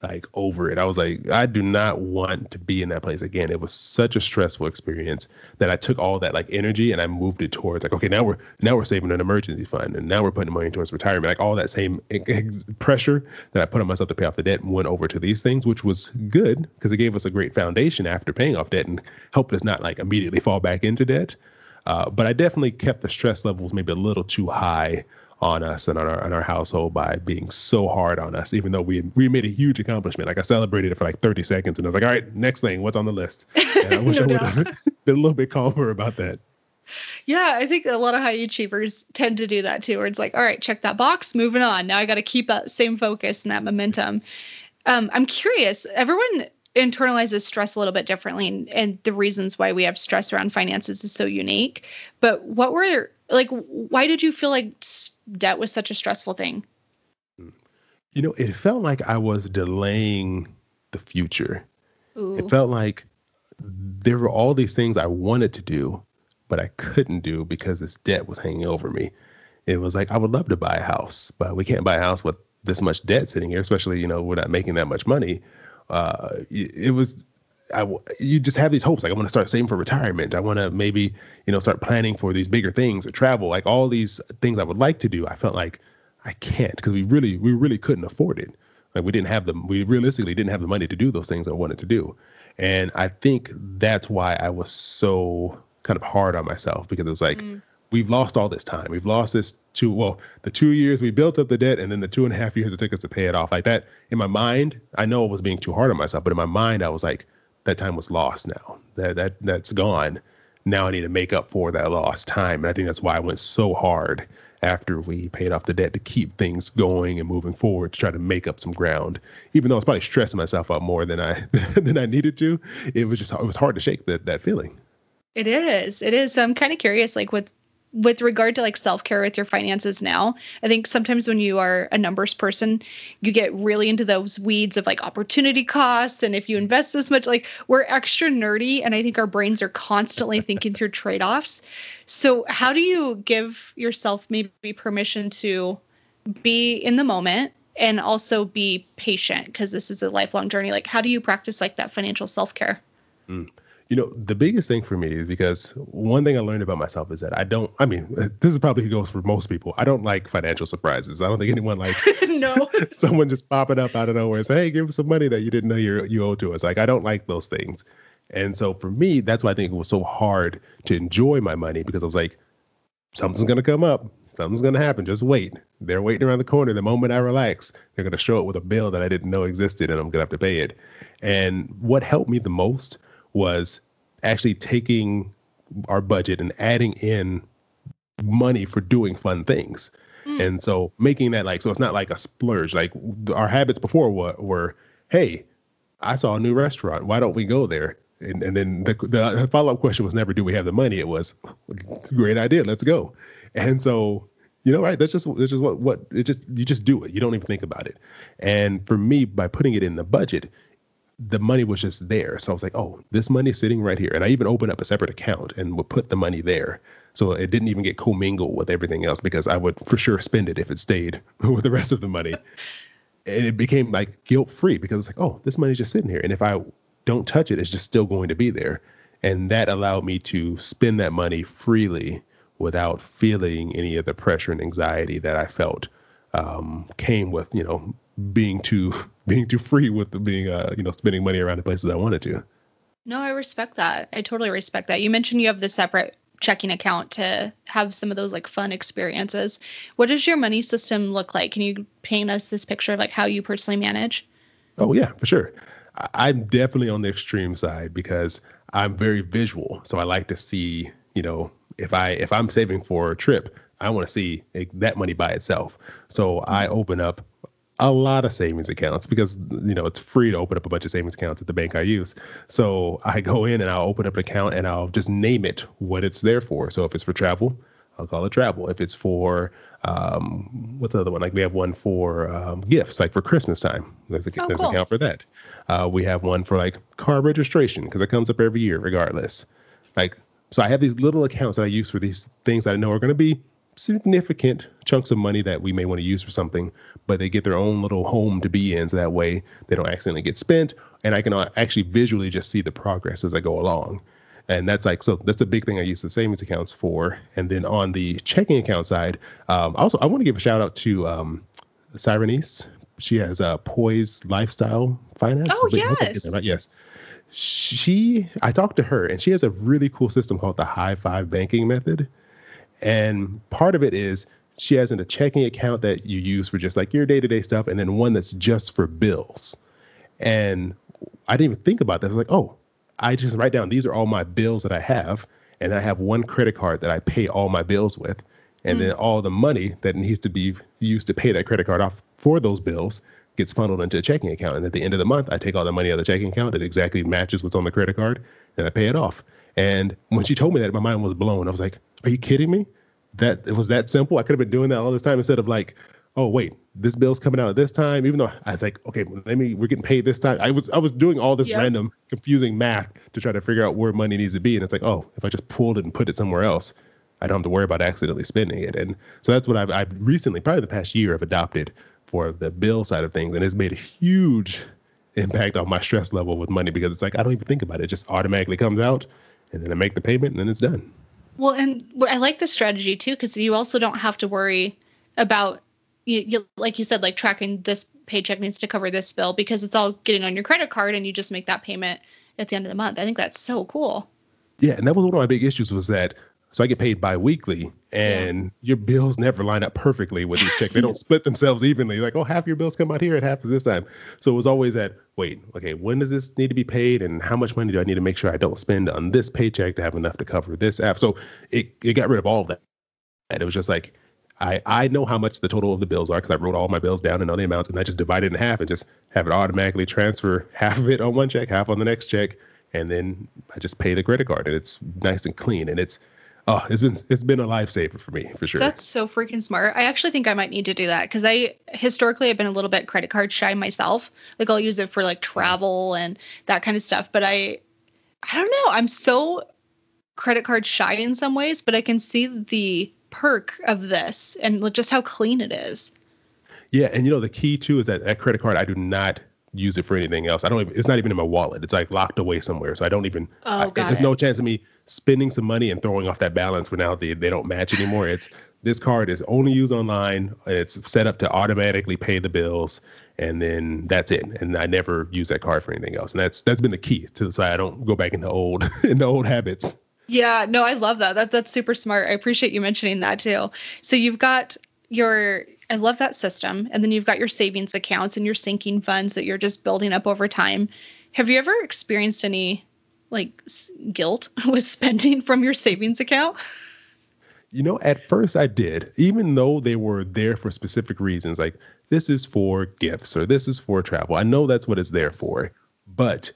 like over it. I was like, I do not want to be in that place again. It was such a stressful experience that I took all that like energy and I moved it towards like, okay, now we're now we're saving an emergency fund and now we're putting money towards retirement. Like all that same ex- pressure that I put on myself to pay off the debt went over to these things, which was good because it gave us a great foundation after paying off debt and helped us not like immediately fall back into debt. Uh, but I definitely kept the stress levels maybe a little too high on us and on our, on our household by being so hard on us, even though we we made a huge accomplishment. Like I celebrated it for like 30 seconds and I was like, all right, next thing, what's on the list? *laughs* And I wish no I would have been a little bit calmer about that. Yeah, I think a lot of high achievers tend to do that too, where it's like, all right, check that box, moving on. Now I got to keep that same focus and that momentum. Um, I'm curious, everyone internalizes stress a little bit differently and, and the reasons why we have stress around finances is so unique but what were like why did you feel like debt was such a stressful thing. You know it felt like i was delaying the future. Ooh. it felt like there were all these things i wanted to do but i couldn't do because this debt was hanging over me. It was like i would love to buy a house but we can't buy a house with this much debt sitting here especially you know we're not making that much money. Uh, it was I, you just have these hopes like I want to start saving for retirement. I want to maybe you know start planning for these bigger things or travel. Like all these things I would like to do. I felt like I can't because we really we really couldn't afford it. Like we didn't have them. We realistically didn't have the money to do those things I wanted to do. And I think that's why I was so kind of hard on myself because it was like. Mm we've lost all this time. We've lost this two, well, the two years we built up the debt and then the two and a half years it took us to pay it off. Like that in my mind, I know I was being too hard on myself, but in my mind, I was like, that time was lost now. That that that's gone. Now I need to make up for that lost time. And I think that's why I went so hard after we paid off the debt to keep things going and moving forward to try to make up some ground. Even though I was probably stressing myself out more than I *laughs* than I needed to, it was just it was hard to shake that that feeling. It is. It is. I'm kind of curious, like with with regard to like self-care with your finances now i think sometimes when you are a numbers person you get really into those weeds of like opportunity costs and if you invest this much like we're extra nerdy and i think our brains are constantly *laughs* thinking through trade-offs. So how do you give yourself maybe permission to be in the moment and also be patient? Because this is a lifelong journey. Like how do you practice like that financial self-care? Mm you know, the biggest thing for me is because one thing I learned about myself is that I don't, I mean, this is probably goes for most people. I don't like financial surprises. I don't think anyone likes *laughs* no *laughs* someone just popping up out of nowhere and say, hey, give us some money that you didn't know you you owe to us. Like, I don't like those things. And so for me, that's why I think it was so hard to enjoy my money because I was like, something's going to come up. Something's going to happen. Just wait. They're waiting around the corner. The moment I relax, they're going to show up with a bill that I didn't know existed and I'm going to have to pay it. And what helped me the most was actually taking our budget and adding in money for doing fun things. Mm. And so making that like so it's not like a splurge. Like our habits before were, were hey, I saw a new restaurant. Why don't we go there? And, and then the, the follow up question was never do we have the money? It was great idea. Let's go. And so you know, right? That's just that's just what what it just you just do it. You don't even think about it. And for me, by putting it in the budget, the money was just there. So I was like, oh, this money is sitting right here. And I even opened up a separate account and would put the money there. So it didn't even get commingled with everything else because I would for sure spend it if it stayed *laughs* with the rest of the money. and it became like guilt free because it's like, oh, this money's just sitting here. And if I don't touch it, it's just still going to be there. And that allowed me to spend that money freely without feeling any of the pressure and anxiety that I felt um, came with, you know, being too *laughs* being too free with being uh you know spending money around the places I wanted to. No, I respect that. I totally respect that. You mentioned you have the separate checking account to have some of those like fun experiences. What does your money system look like? Can you paint us this picture of like how you personally manage? Oh yeah, for sure. I'm definitely on the extreme side because I'm very visual. So I like to see, you know, if I if I'm saving for a trip, I want to see that money by itself. So I mm-hmm. open up a lot of savings accounts because you know it's free to open up a bunch of savings accounts at the bank I use. So I go in and I'll open up an account and I'll just name it what it's there for. So if it's for travel, I'll call it travel. If it's for um, what's the other one? Like we have one for um, gifts, like for Christmas time. There's, a, oh, there's cool. an account for that. Uh, we have one for like car registration because it comes up every year regardless. Like so, I have these little accounts that I use for these things that I know are going to be significant chunks of money that we may want to use for something, but they get their own little home to be in. So that way they don't accidentally get spent. And I can uh, actually visually just see the progress as I go along. And that's like, so that's a big thing I use the savings accounts for. And then on the checking account side, um, also, I want to give a shout out to um. She has a Poise Lifestyle Finance. Oh, yes. Right. Yes she i talked to her and she has a really cool system called the high five banking method and part of it is she has a checking account that you use for just like your day to day stuff, and then one that's just for bills. And I didn't even think about that. I was like, oh, I just write down these are all my bills that I have, and I have one credit card that I pay all my bills with, and mm. then all the money that needs to be used to pay that credit card off for those bills gets funneled into a checking account. And at the end of the month, I take all the money out of the checking account that exactly matches what's on the credit card, and I pay it off. And when she told me that, my mind was blown. I was like, "Are you kidding me? That it was that simple? I could have been doing that all this time instead of like, oh wait, this bill's coming out at this time." Even though I was like, "Okay, let me. We're getting paid this time." I was I was doing all this random, confusing math to try to figure out where money needs to be, and it's like, oh, if I just pulled it and put it somewhere else, I don't have to worry about accidentally spending it. And so that's what I've I've recently, probably the past year, I've adopted for the bill side of things, and it's made a huge impact on my stress level with money because it's like I don't even think about it; it just automatically comes out and then I make the payment and then it's done. Well, and I like the strategy too because you also don't have to worry about you, you, like you said, like tracking this paycheck needs to cover this bill because it's all getting on your credit card and you just make that payment at the end of the month. I think that's so cool. Yeah, and that was one of my big issues was that So I get paid biweekly, and yeah. your bills never line up perfectly with each check. They don't *laughs* split themselves evenly. Like, oh, half your bills come out here and half is this time. So it was always at, wait, okay, when does this need to be paid, and how much money do I need to make sure I don't spend on this paycheck to have enough to cover this app? So it it got rid of all of that. And it was just like, I I know how much the total of the bills are because I wrote all my bills down and know the amounts, and I just divide it in half and just have it automatically transfer *laughs* half of it on one check, half on the next check, and then I just pay the credit card, and it's nice and clean, and it's oh, it's been it's been a lifesaver for me for sure. That's so freaking smart. I actually think I might need to do that because I historically have been a little bit credit card shy myself. Like I'll use it for like travel and that kind of stuff, but I I don't know. I'm so credit card shy in some ways, but I can see the perk of this and just how clean it is. Yeah, and you know the key too is that that credit card I do not use it for anything else. I don't even, it's not even in my wallet. It's like locked away somewhere. So I don't even oh, I, there's it. no chance of me spending some money and throwing off that balance when now they, they don't match anymore. It's this card is only used online. It's set up to automatically pay the bills and then that's it. And I never use that card for anything else. And that's that's been the key to so I don't go back into old *laughs* into old habits. Yeah, no, I love that. That that's super smart. I appreciate you mentioning that too. So you've got your I love that system. And then you've got your savings accounts and your sinking funds that you're just building up over time. Have you ever experienced any like guilt *laughs* with spending from your savings account? You know, at first I did, even though they were there for specific reasons, like this is for gifts or this is for travel. I know that's what it's there for. But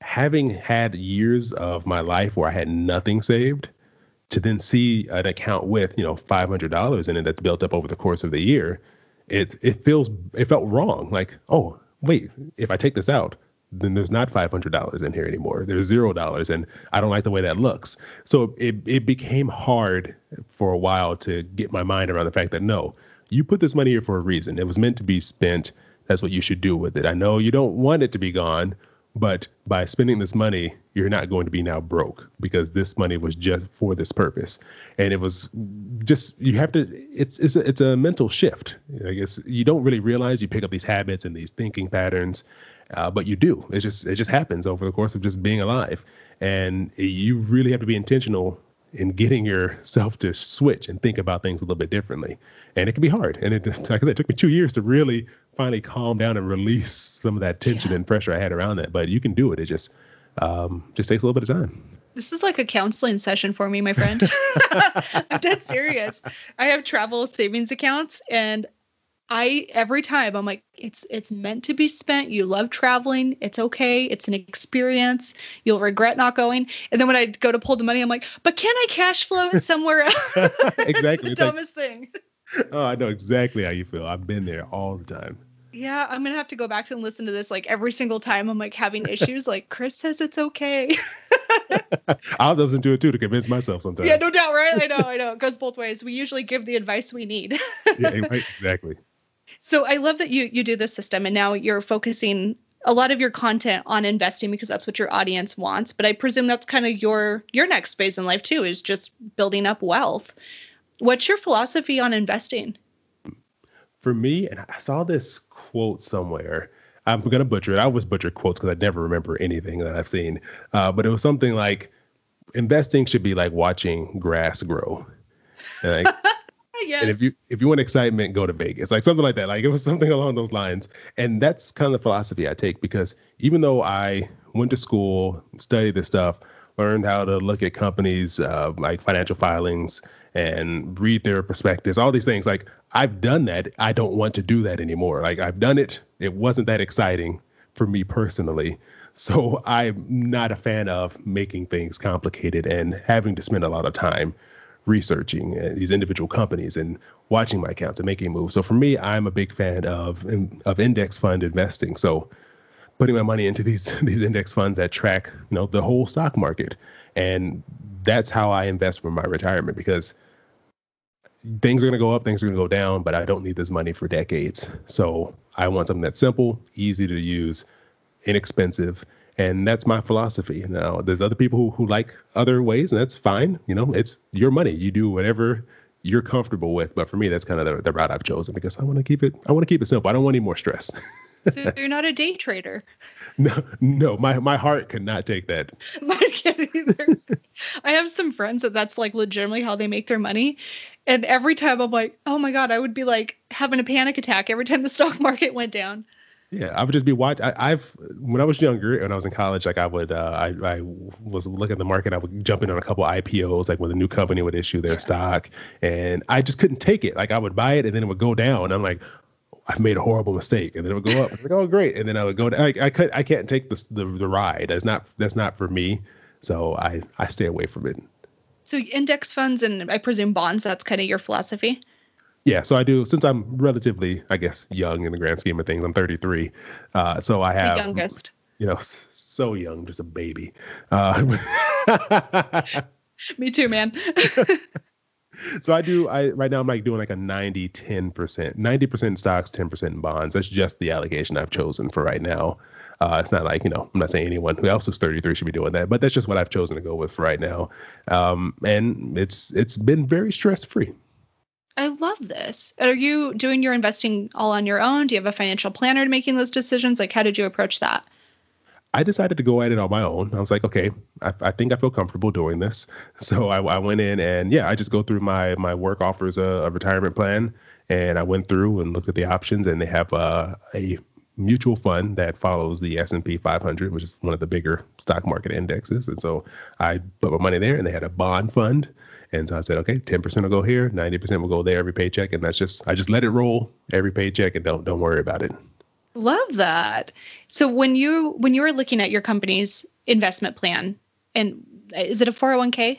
having had years of my life where I had nothing saved, to then see an account with you know five hundred dollars in it that's built up over the course of the year, it it feels it felt wrong. Like oh wait, if I take this out, then there's not five hundred dollars in here anymore. There's zero dollars, and I don't like the way that looks. So it it became hard for a while to get my mind around the fact that no, you put this money here for a reason. It was meant to be spent. That's what you should do with it. I know you don't want it to be gone, but by spending this money, you're not going to be now broke because this money was just for this purpose. And it was just you have to it's it's a, it's a mental shift. I guess you don't really realize you pick up these habits and these thinking patterns, uh, but you do. It just it just happens over the course of just being alive. And you really have to be intentional in getting yourself to switch and think about things a little bit differently. And it can be hard. And it, like I said, it took me two years to really finally calm down and release some of that tension yeah. and pressure I had around that. But you can do it. It just um, just takes a little bit of time. This is like a counseling session for me, my friend. *laughs* I'm dead serious. I have travel savings accounts and I every time I'm like, it's it's meant to be spent. You love traveling. It's okay. It's an experience. You'll regret not going. And then when I go to pull the money, I'm like, but can I cash flow it somewhere *laughs* else? exactly. *laughs* the dumbest like, thing. *laughs* Oh, I know exactly how you feel. I've been there all the time. Yeah, I'm gonna have to go back and listen to this like every single time I'm like having issues. like Chris says it's okay. I'll listen to it too to convince myself sometimes. Yeah, no doubt, right? I know, I know. It goes both ways. We usually give the advice we need. yeah, right, exactly. So I love that you you do this system and now you're focusing a lot of your content on investing because that's what your audience wants. But I presume that's kind of your your next phase in life too is just building up wealth. What's your philosophy on investing? For me, and I saw this quote somewhere. I'm gonna butcher it. I always butcher quotes because I never remember anything that I've seen. Uh, but it was something like, "Investing should be like watching grass grow." Like, *laughs* yes. And if you if you want excitement, go to Vegas. Like something like that. Like it was something along those lines. And that's kind of the philosophy I take because even though I went to school, studied this stuff, learned how to look at companies uh, like financial filings and read their perspectives, all these things. Like I've done that. I don't want to do that anymore. Like I've done it. It wasn't that exciting for me personally. So *laughs* I'm not a fan of making things complicated and having to spend a lot of time researching uh, these individual companies and watching my accounts and making moves. So for me, I'm a big fan of of index fund investing. So putting my money into these *laughs* these index funds that track you know the whole stock market, and that's how I invest for my retirement because things are going to go up, things are going to go down, but I don't need this money for decades. So I want something that's simple, easy to use, inexpensive, and that's my philosophy. Now, there's other people who, who like other ways, and that's fine. You know, it's your money. You do whatever you're comfortable with. But for me, that's kind of the, the route I've chosen because I want to keep it. I want to keep it simple. I don't want any more stress. so you're not a day trader. *laughs* No, no, my my heart could not take that. *laughs* Mine can't either. I have some friends that that's like legitimately how they make their money, and every time I'm like, oh my god, I would be like having a panic attack every time the stock *laughs* market went down. Yeah, I would just be watching. I've when I was younger, when I was in college, like I would, uh, I I was looking at the market. I would jump in on a couple IPOs, like when a new company would issue their stock, and I just couldn't take it. Like I would buy it, and then it would go down. I'm like, I've made a horrible mistake, and then it would go up. like, oh, great, and then I would go down. Like, I could, I can't take the, the the ride. That's not that's not for me. So I I stay away from it. So index funds and I presume bonds. That's kind of your philosophy. Yeah, so I do since I'm relatively, I guess, young in the grand scheme of things. I'm 33, uh, so I have the youngest. You know, so young, just a baby. Uh, *laughs* Me too, man. *laughs* so I do. I right now I'm like doing like a 90 10 percent, 90 percent stocks, 10 percent in bonds. That's just the allocation I've chosen for right now. Uh, it's not like you know I'm not saying anyone who else is 33 should be doing that, but that's just what I've chosen to go with for right now. Um, and it's it's been very stress free. I love this. Are you doing your investing all on your own? Do you have a financial planner making those decisions? Like, how did you approach that? I decided to go at it on my own. I was like, okay, I, I think I feel comfortable doing this. *laughs* So I, I, went in and yeah, I just go through my my work offers a, a, retirement plan, and I went through and looked at the options, and they have uh, a mutual fund that follows the S&P 500, which is one of the bigger stock market indexes. And so I put my money there, and they had a bond fund and so I said, okay, 10% will go here, 90% will go there every paycheck. And that's just, I just let it roll every paycheck and don't, don't worry about it. Love that. So when you, when you were looking at your company's investment plan and uh, is it a 401k?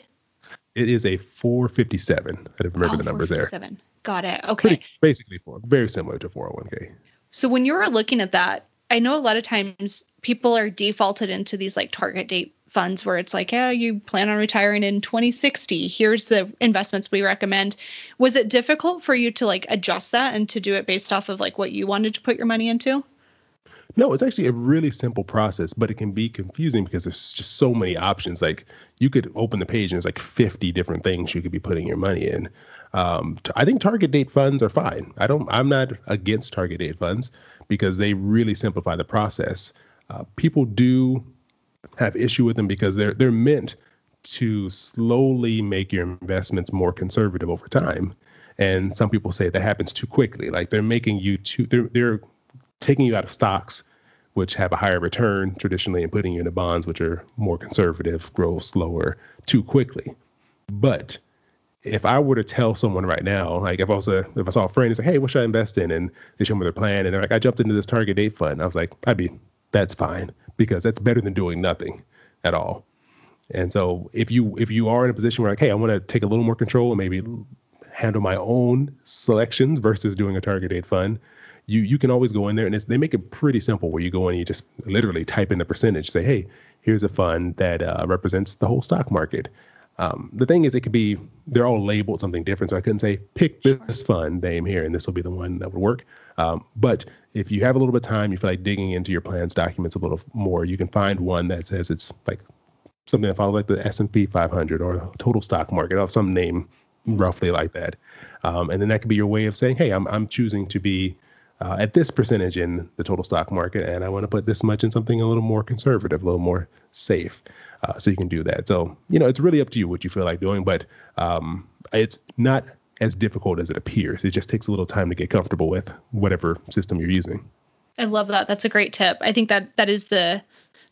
It is a 457. I don't remember oh, the numbers there. Oh, Got it. Okay. Pretty, basically four, very similar to 401k. So when you were looking at that, I know a lot of times people are defaulted into these like target date funds where it's like, yeah, you plan on retiring in 2060. Here's the investments we recommend. Was it difficult for you to like adjust that and to do it based off of like what you wanted to put your money into? No, it's actually a really simple process, but it can be confusing because there's just so many options. Like you could open the page and there's like 50 different things you could be putting your money in. Um, I think target date funds are fine. I don't. I'm not against target date funds because they really simplify the process. Uh, people do have issue with them because they're they're meant to slowly make your investments more conservative over time. And some people say that happens too quickly. Like they're making you too they're they're taking you out of stocks which have a higher return traditionally and putting you into bonds which are more conservative, grow slower too quickly. But if I were to tell someone right now, like if I was a if I saw a friend, it's like, hey, what should I invest in? And they show me their plan, and they're like, I jumped into this target date fund. I was like, I'd be, that's fine because that's better than doing nothing at all. And so if you if you are in a position where like, hey, I want to take a little more control and maybe handle my own selections versus doing a target date fund, you you can always go in there and they make it pretty simple where you go in and you just literally type in the percentage, say, hey, here's a fund that uh, represents the whole stock market. Um, the thing is, it could be they're all labeled something different, so I couldn't say pick this fund name here and this will be the one that would work. Um, but if you have a little bit of time, you feel like digging into your plans documents a little more, you can find one that says it's like something that follows like the S&P 500 or total stock market or some name roughly like that. Um, and then that could be your way of saying, hey, I'm, I'm choosing to be uh, at this percentage in the total stock market, and I want to put this much in something a little more conservative, a little more safe. Uh, so you can do that. So, you know, it's really up to you what you feel like doing, but um, it's not as difficult as it appears. It just takes a little time to get comfortable with whatever system you're using. I love that. That's a great tip. I think that that is the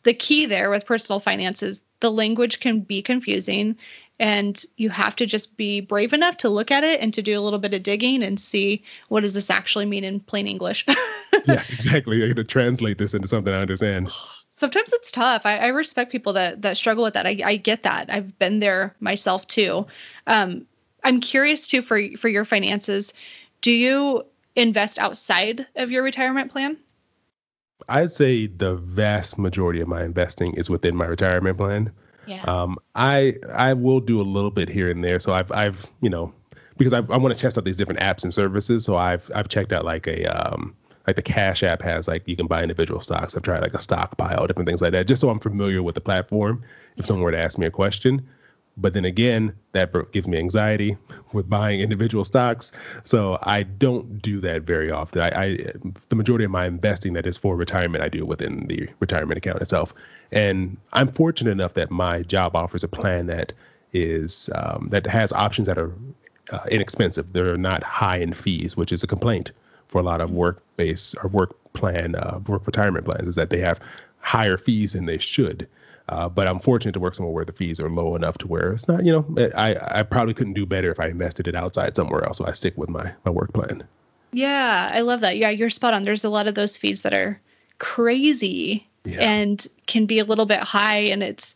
the key there with personal finances. The language can be confusing and you have to just be brave enough to look at it and to do a little bit of digging and see what does this actually mean in plain English. *laughs* yeah, exactly. I to translate this into something I understand. *sighs* *sighs* *sighs* Sometimes it's tough. I, I respect people that that struggle with that. I, I get that. I've been there myself too. Um, I'm curious too for for your finances. Do you invest outside of your retirement plan? I'd say the vast majority of my investing is within my retirement plan. Yeah. Um, I I will do a little bit here and there. So I've I've you know because I've, I want to test out these different apps and services. So I've I've checked out like a um like the Cash app has like you can buy individual stocks. I've tried like a stockpile, different things like that, just so I'm familiar with the platform. If someone were to ask me a question, But then again, that gives me anxiety with buying individual stocks. So I don't do that very often. I, I, the majority of my investing that is for retirement, I do within the retirement account itself. And I'm fortunate enough that my job offers a plan that is um, that has options that are uh, inexpensive. They're not high in fees, which is a complaint for a lot of work based or work plan, uh, work retirement plans, is that they have higher fees than they should. Uh, but I'm fortunate to work somewhere where the fees are low enough to where it's not, you know, I, I probably couldn't do better if I invested it outside somewhere else. So I stick with my, my work plan. Yeah, I love that. Yeah, you're spot on. There's a lot of those fees that are crazy yeah. and can be a little bit high. And it's,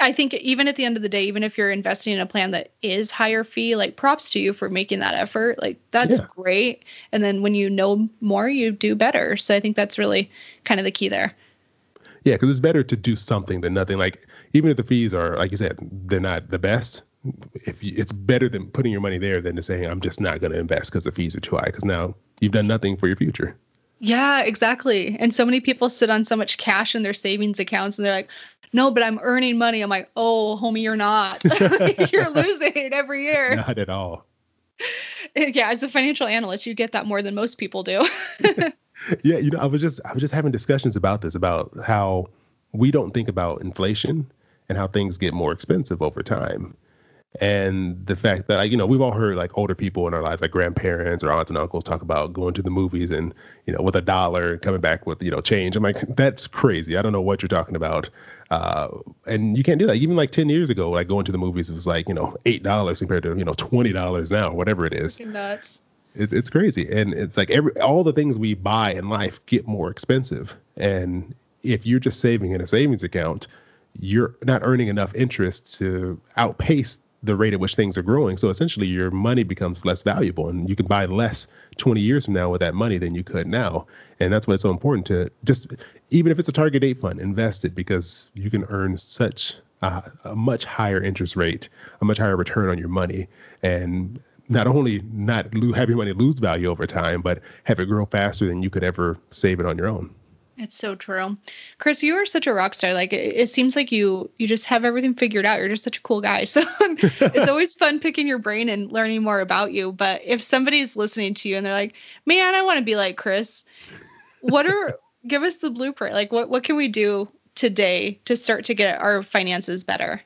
I think even at the end of the day, even if you're investing in a plan that is higher fee, like props to you for making that effort. Like that's yeah. great. And then when you know more, you do better. So I think that's really kind of the key there. Yeah, because it's better to do something than nothing. Like even if the fees are, like you said, they're not the best. If you, it's better than putting your money there than to saying I'm just not going to invest because the fees are too high. Because now you've done nothing for your future. Yeah, exactly. And so many people sit on so much cash in their savings accounts, and they're like, "No, but I'm earning money." I'm like, "Oh, homie, you're not. *laughs* you're *laughs* losing every year." Not at all. *laughs* Yeah, as a financial analyst, you get that more than most people do yeah, you know, I was just I was just having discussions about this about how we don't think about inflation and how things get more expensive over time. And the fact that you know we've all heard like older people in our lives, like grandparents or aunts and uncles, talk about going to the movies and you know with a dollar coming back with you know change. I'm like, that's crazy. I don't know what you're talking about. Uh, and you can't do that. Even like 10 years ago, like going to the movies was like you know eight dollars compared to you know twenty dollars now, whatever it is. Nuts. It's it's crazy, and it's like every all the things we buy in life get more expensive. And if you're just saving in a savings account, you're not earning enough interest to outpace the rate at which things are growing. So essentially, your money becomes less valuable, and you can buy less 20 years from now with that money than you could now. And that's why it's so important to just, even if it's a target date fund, invest it because you can earn such uh, a much higher interest rate, a much higher return on your money, and not only not lo- have your money lose value over time, but have it grow faster than you could ever save it on your own. It's so true. Chris, you are such a rock star. Like it, it, seems like you you just have everything figured out. You're just such a cool guy. *laughs* So it's *laughs* always fun picking your brain and learning more about you. But if somebody's listening to you and they're like, "Man, I want to be like Chris." What are *laughs* give us the blueprint. Like what what can we do today to start to get our finances better?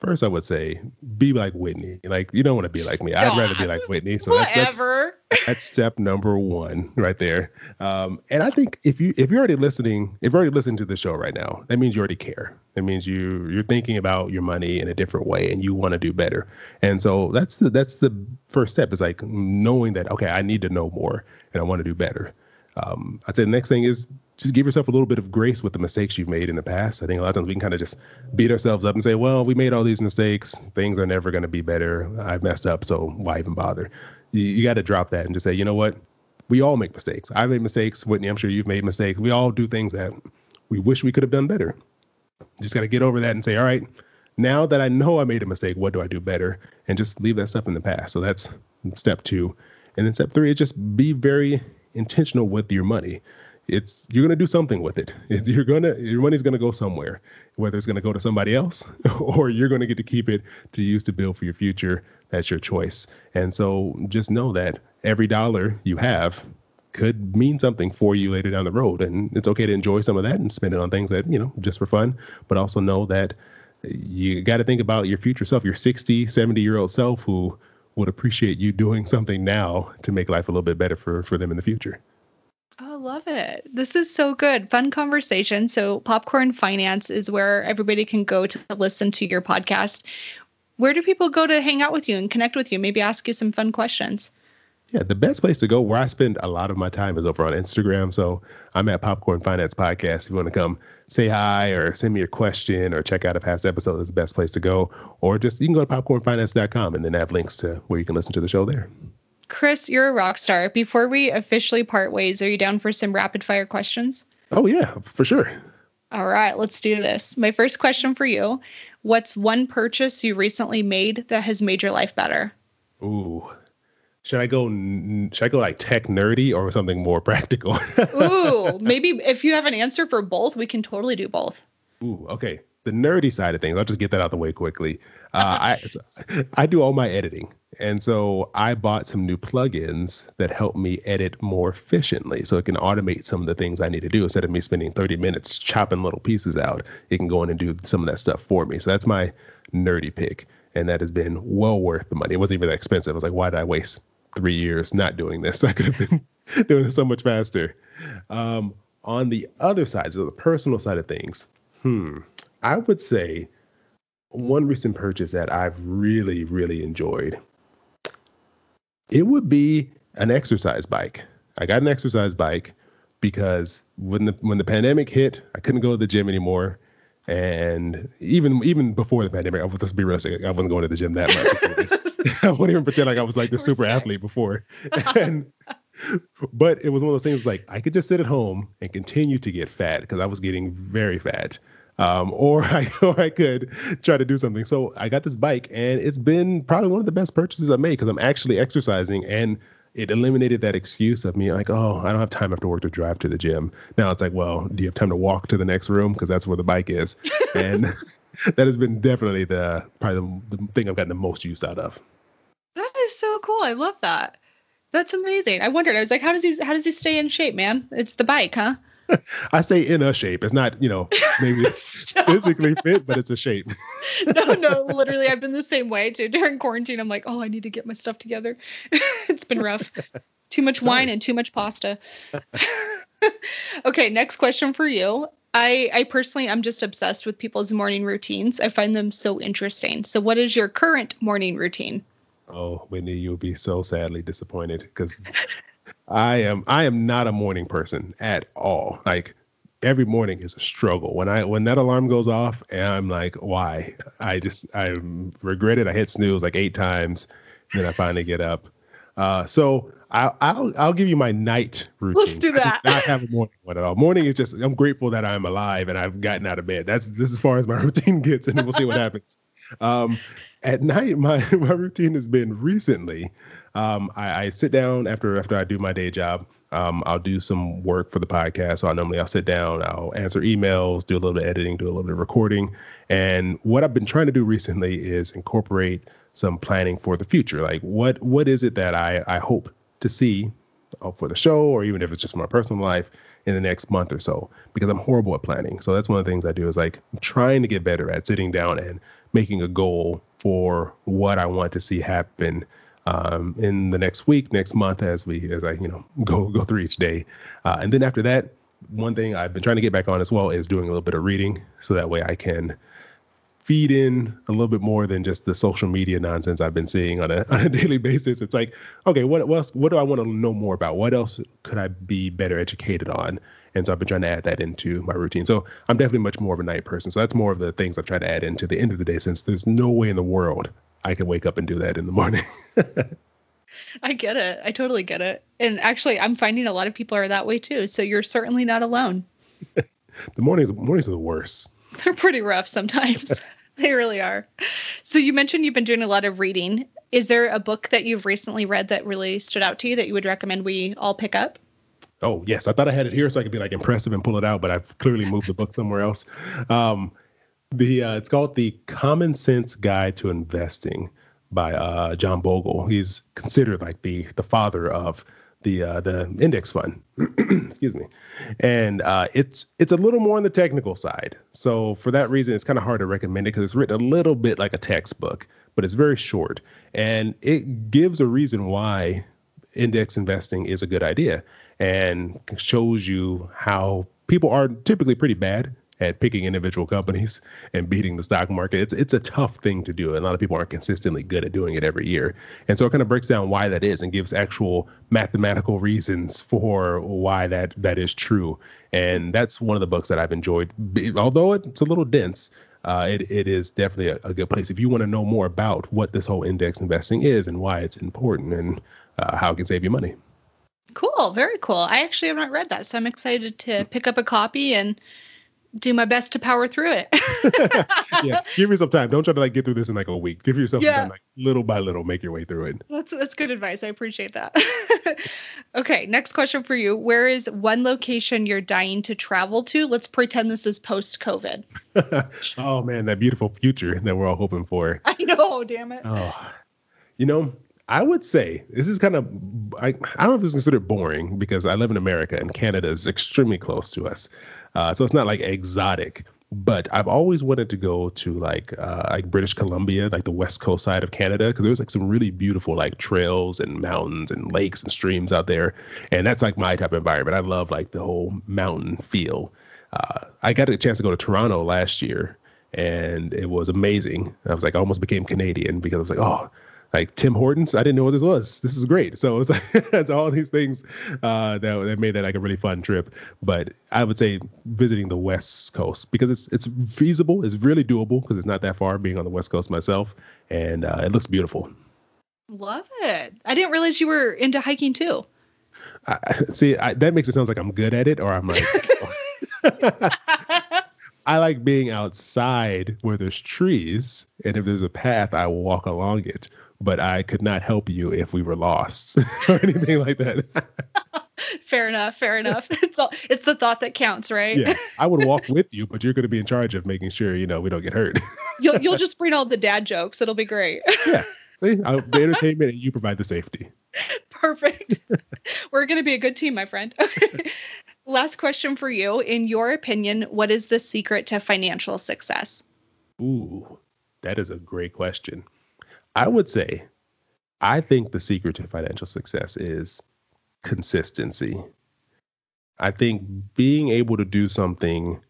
First, I would say be like Whitney. Like you don't want to be like me. I'd rather be like Whitney. So that's, that's, *laughs* that's step number one right there. Um, and I think if you if you're already listening, if you're already listening to the show right now, that means you already care. That means you you're thinking about your money in a different way and you want to do better. And so that's the that's the first step is like knowing that okay, I need to know more and I want to do better. Um, I'd say the next thing is just give yourself a little bit of grace with the mistakes you've made in the past. I think a lot of times we can kind of just beat ourselves up and say, well, we made all these mistakes. Things are never going to be better. I messed up, so why even bother? You, you got to drop that and just say, you know what? We all make mistakes. I made mistakes. Whitney, I'm sure you've made mistakes. We all do things that we wish we could have done better. Just got to get over that and say, all right, now that I know I made a mistake, what do I do better? And just leave that stuff in the past. So that's step two. And then step three is just be very intentional with your money it's you're gonna do something with *laughs* it. You're gonna your money's gonna go somewhere, whether it's gonna go to somebody else *laughs* or you're gonna get to keep it to use to build for your future. That's your choice. And so just know that every dollar you have could mean something for you later down the road. And it's okay to enjoy some of that and spend it on things that, you know, just for fun, but also know that you got to think about your future self, your 60, 70 year old self who would appreciate you doing something now to make life a little bit better for, for them in the future. I love it. This is so good. Fun conversation. So, Popcorn Finance is where everybody can go to listen to your podcast. Where do people go to hang out with you and connect with you? Maybe ask you some fun questions. Yeah, the best place to go where I spend a lot of my time is over on Instagram. So I'm at Popcorn Finance Podcast. If you want to come say hi or send me a question or check out a past episode, is the best place to go. Or just you can go to popcornfinance.com and then have links to where you can listen to the show there. Chris, you're a rock star. Before we officially part ways, are you down for some rapid fire questions? Oh, yeah, for sure. All right, let's do this. My first question for you What's one purchase you recently made that has made your life better? Ooh. Should I go? Should I go like tech nerdy or something more *laughs* practical? Ooh, maybe if you have an answer for both, we can totally do both. Ooh, okay. The nerdy side of things, I'll just get that out the way quickly. Uh, I *laughs* I do all my editing, and so I bought some new plugins that help me edit more efficiently, so it can automate some of the things I need to do instead of me spending 30 minutes chopping little pieces out. It can go in and do some of that stuff for me. So that's my nerdy pick, and that has been well worth the money. It wasn't even that expensive. I was like, why did I waste three years not doing this? *laughs* I could have been *laughs* doing this so much faster. Um, on the other side, so the personal side of things, hmm, I would say one recent purchase that I've really, really enjoyed. It would be an exercise bike. I got an exercise bike because when the when the pandemic hit, I couldn't go to the gym anymore. And even even before the pandemic, I was just be realistic. I wasn't going to the gym that much. *laughs* I wouldn't even pretend like I was like the super athlete before. *laughs* and but it was one of those things like I could just sit at home and continue to get fat because I was getting very fat. Um, or *laughs* I or I could try to do something. So I got this bike, and it's been probably one of the best purchases I made because I'm actually exercising, and it eliminated that excuse of me like, oh, I don't have time after work to drive to the gym. Now it's like, well, do you have time to walk to the next room because that's where the bike is, *laughs* and *laughs* that has been definitely the probably the, the thing I've gotten the most use out of. That is so cool. I love that. That's amazing. I wondered. I was like, how does he how does he stay in shape, man? It's the bike, huh? *laughs* I stay in a shape. It's not, you know, maybe *laughs* physically fit, but it's a shape. *laughs* no, no, literally, I've been the same way too. During quarantine, I'm like, oh, I need to get my stuff together. it's been rough. Too much wine and too much pasta. okay, next question for you. I, I personally, I'm just obsessed with people's morning routines. I find them so interesting. So, what is your current morning routine? Oh, Whitney, you'll be so sadly disappointed because I am I am not a morning person at all. Like every morning is a struggle. When I when that alarm goes off and I'm like, why? I just I regret it. I hit snooze like eight times, and then I finally get up. Uh, so I'll, I'll I'll give you my night routine. Let's do that. I not have a morning one at all. Morning is just I'm grateful that I'm alive and I've gotten out of bed. That's this as far as my *laughs* routine gets, and we'll see what happens. Um, at night, my *laughs* my routine has been recently. Um, I, I, sit down after after I do my day job. Um, I'll do some work for the podcast. So I normally I'll sit down, I'll answer emails, do a little bit of editing, do a little bit of recording. And what I've been trying to do recently is incorporate some planning for the future. Like what what is it that I I hope to see uh, for the show, or even if it's just my personal life in the next month or so, because I'm horrible at planning. So that's one of the things I do is like I'm trying to get better at sitting down and making a goal for what I want to see happen um, in the next week, next month, as we as I you know *laughs* go go through each day, uh, and then after that, one thing I've been trying to get back on as well is doing a little bit of reading, so that way I can feed in a little bit more than just the social media nonsense I've been seeing on a, *laughs* on a daily basis. It's like, okay, what, what else? What do I want to know more about? What else could I be better educated on? And so I've been trying to add that into my routine. So I'm definitely much more of a night person. So that's more of the things I've tried to add into the end of the day, since there's no way in the world I can wake up and do that in the morning. *laughs* I get it. I totally get it. And actually, I'm finding a lot of people are that way too. So you're certainly not alone. the mornings mornings are the worst. *laughs* They're pretty rough sometimes. *laughs* they really are. So you mentioned you've been doing a lot of reading. Is there a book that you've recently read that really stood out to you that you would recommend we all pick up? Oh yes, I thought I had it here so I could be like impressive and pull it out, but I've clearly moved the book somewhere else. Um, the uh, it's called the Common Sense Guide to Investing by uh, John Bogle. He's considered like the the father of the uh, the index fund. *clears throat* Excuse me, and uh, it's it's a little more on the technical side. So for that reason, it's kind of hard to recommend it because it's written a little bit like a textbook, but it's very short, and it gives a reason why index investing is a good idea, and shows you how people are typically pretty bad at picking individual companies *laughs* and beating the stock market. It's it's a tough thing to do. A lot of people aren't consistently good at doing it every year. And so it kind of breaks down why that is and gives actual mathematical reasons for why that that is true. And that's one of the books that I've enjoyed. Although it's a little dense, uh, it, it is definitely a, a good place if you want to know more about what this whole index investing is and why it's important and uh, how it can save you money. Cool, very cool. I actually have not read that, so I'm excited to pick up a copy and do my best to power through it. *laughs* yeah, give yourself time. Don't try to like get through this in like a week. Give yourself Yeah. time, like little by little, make your way through it. That's that's good advice. I appreciate that. *laughs* okay, next question for you. Where is one location you're dying to travel to? Let's pretend this is post COVID. *laughs* oh man, that beautiful future that we're all hoping for. I know, damn it. Oh, you know, I would say this is kind of I, I don't know if this is considered boring because I live in America and Canada is extremely close to us, uh, so it's not like exotic. But I've always wanted to go to like uh, like British Columbia, like the west coast side of Canada, because there's like some really beautiful like trails and mountains and lakes and streams out there, and that's like my type of environment. I love like the whole mountain feel. Uh, I got a chance to go to Toronto last year, and it was amazing. I was like, I almost became Canadian because I was like, oh, like Tim Hortons. I didn't know what this was. This is great. So it's like *laughs* it's all these things uh, that that made that like a really fun trip. But I would say visiting the West Coast because it's it's feasible. It's really doable because it's not that far. Being on the West Coast myself, and uh, it looks beautiful. Love it. I didn't realize you were into hiking too. I, see, I, that makes it sound like I'm good at it, or I'm like. *laughs* I like being outside where there's trees, and if there's a path, I will walk along it. But I could not help you if we were lost *laughs* or anything like that. *laughs* fair enough. Fair enough. *laughs* It's all it's the thought that counts, right? yeah, I would walk with you, but you're going to be in charge of making sure you know we don't get hurt. You'll you'll just bring all the dad jokes. It'll be great. yeah, see, I'll, the entertainment, and you provide the safety. Perfect. We're going to be a good team, my friend. Last question for you. In your opinion, what is the secret to financial success? Ooh, that is a great question. I would say, I think the secret to financial success is consistency. I think being able to do something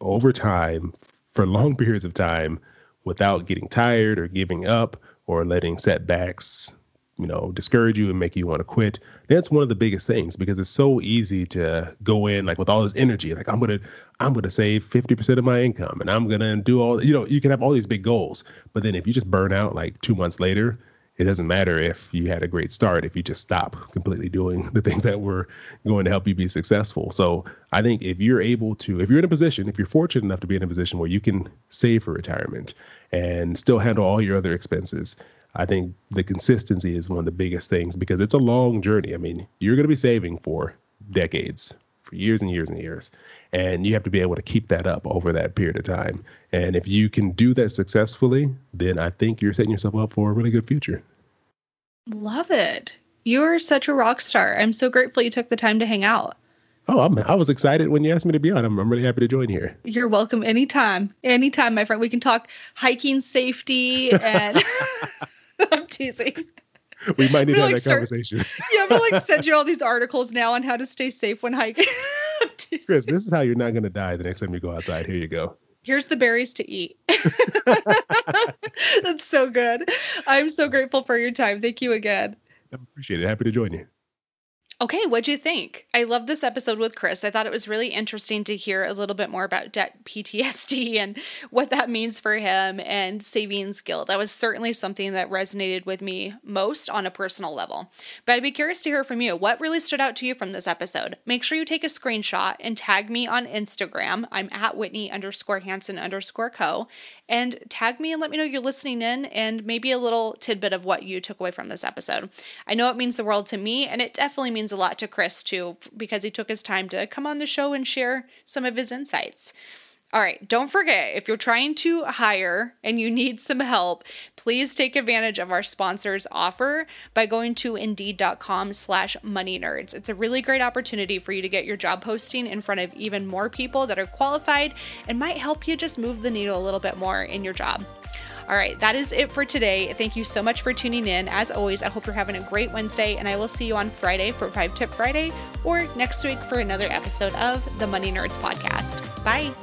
over time for long *laughs* periods of time without getting tired or giving up or letting setbacks you know discourage you and make you want to quit that's one of the biggest things because it's so easy to go in like with all this energy like i'm gonna i'm gonna save 50% of my income and i'm gonna do all you know you can have all these big goals but then if you just burn out like two months later it doesn't matter if you had a great start if you just stop completely doing the things that were going to help you be successful. So i think if you're able to if you're in a position if you're fortunate enough to be in a position where you can save for retirement and still handle all your other expenses I think the consistency is one of the biggest things because it's a long journey. I mean, you're going to be saving for decades, for years and years and years. And you have to be able to keep that up over that period of time. And if you can do that successfully, then I think you're setting yourself up for a really good future. Love it. You are such a rock star. I'm so grateful you took the time to hang out. Oh, I'm, I was excited when you asked me to be on. I'm, I'm really happy to join here. You're welcome anytime. Anytime, my friend. We can talk hiking safety and *laughs* *laughs* I'm teasing. We might need to have like that start- conversation. *laughs* Yeah, I'm gonna like send you all these *laughs* articles now on how to stay safe when hiking. Chris, this is how you're not going to die the next time you go outside. Here you go. Here's the berries to eat. That's so good. I'm so grateful for your time. Thank you again. I appreciate it. Happy to join you. Okay, what'd you think? I love this episode with Chris. I thought it was really interesting to hear a little bit more about debt *laughs* PTSD and what that means for him and savings guilt. That was certainly something that resonated with me most on a personal level. But I'd be curious to hear from you. What really stood out to you from this episode? Make sure you take a screenshot and tag me on Instagram. I'm at Whitney underscore Hansen underscore co. And tag me and let me know you're listening in and maybe a little tidbit of what you took away from this episode. I know it means the world to me, and it definitely means a lot to Chris too, because he took his time to come on the show and share some of his insights. All right, don't forget if you're trying to hire and you need some help, please take advantage of our sponsors offer by going to indeed.com slash money nerds. It's a really great opportunity for you to get your job posting in front of even more people that are qualified and might help you just move the needle a little bit more in your job. All right, that is it for today. Thank you so much for tuning in. As always, I hope you're having a great Wednesday, and I will see you on Friday for Five Tip Friday or next week for another episode of the Money Nerds Podcast. Bye.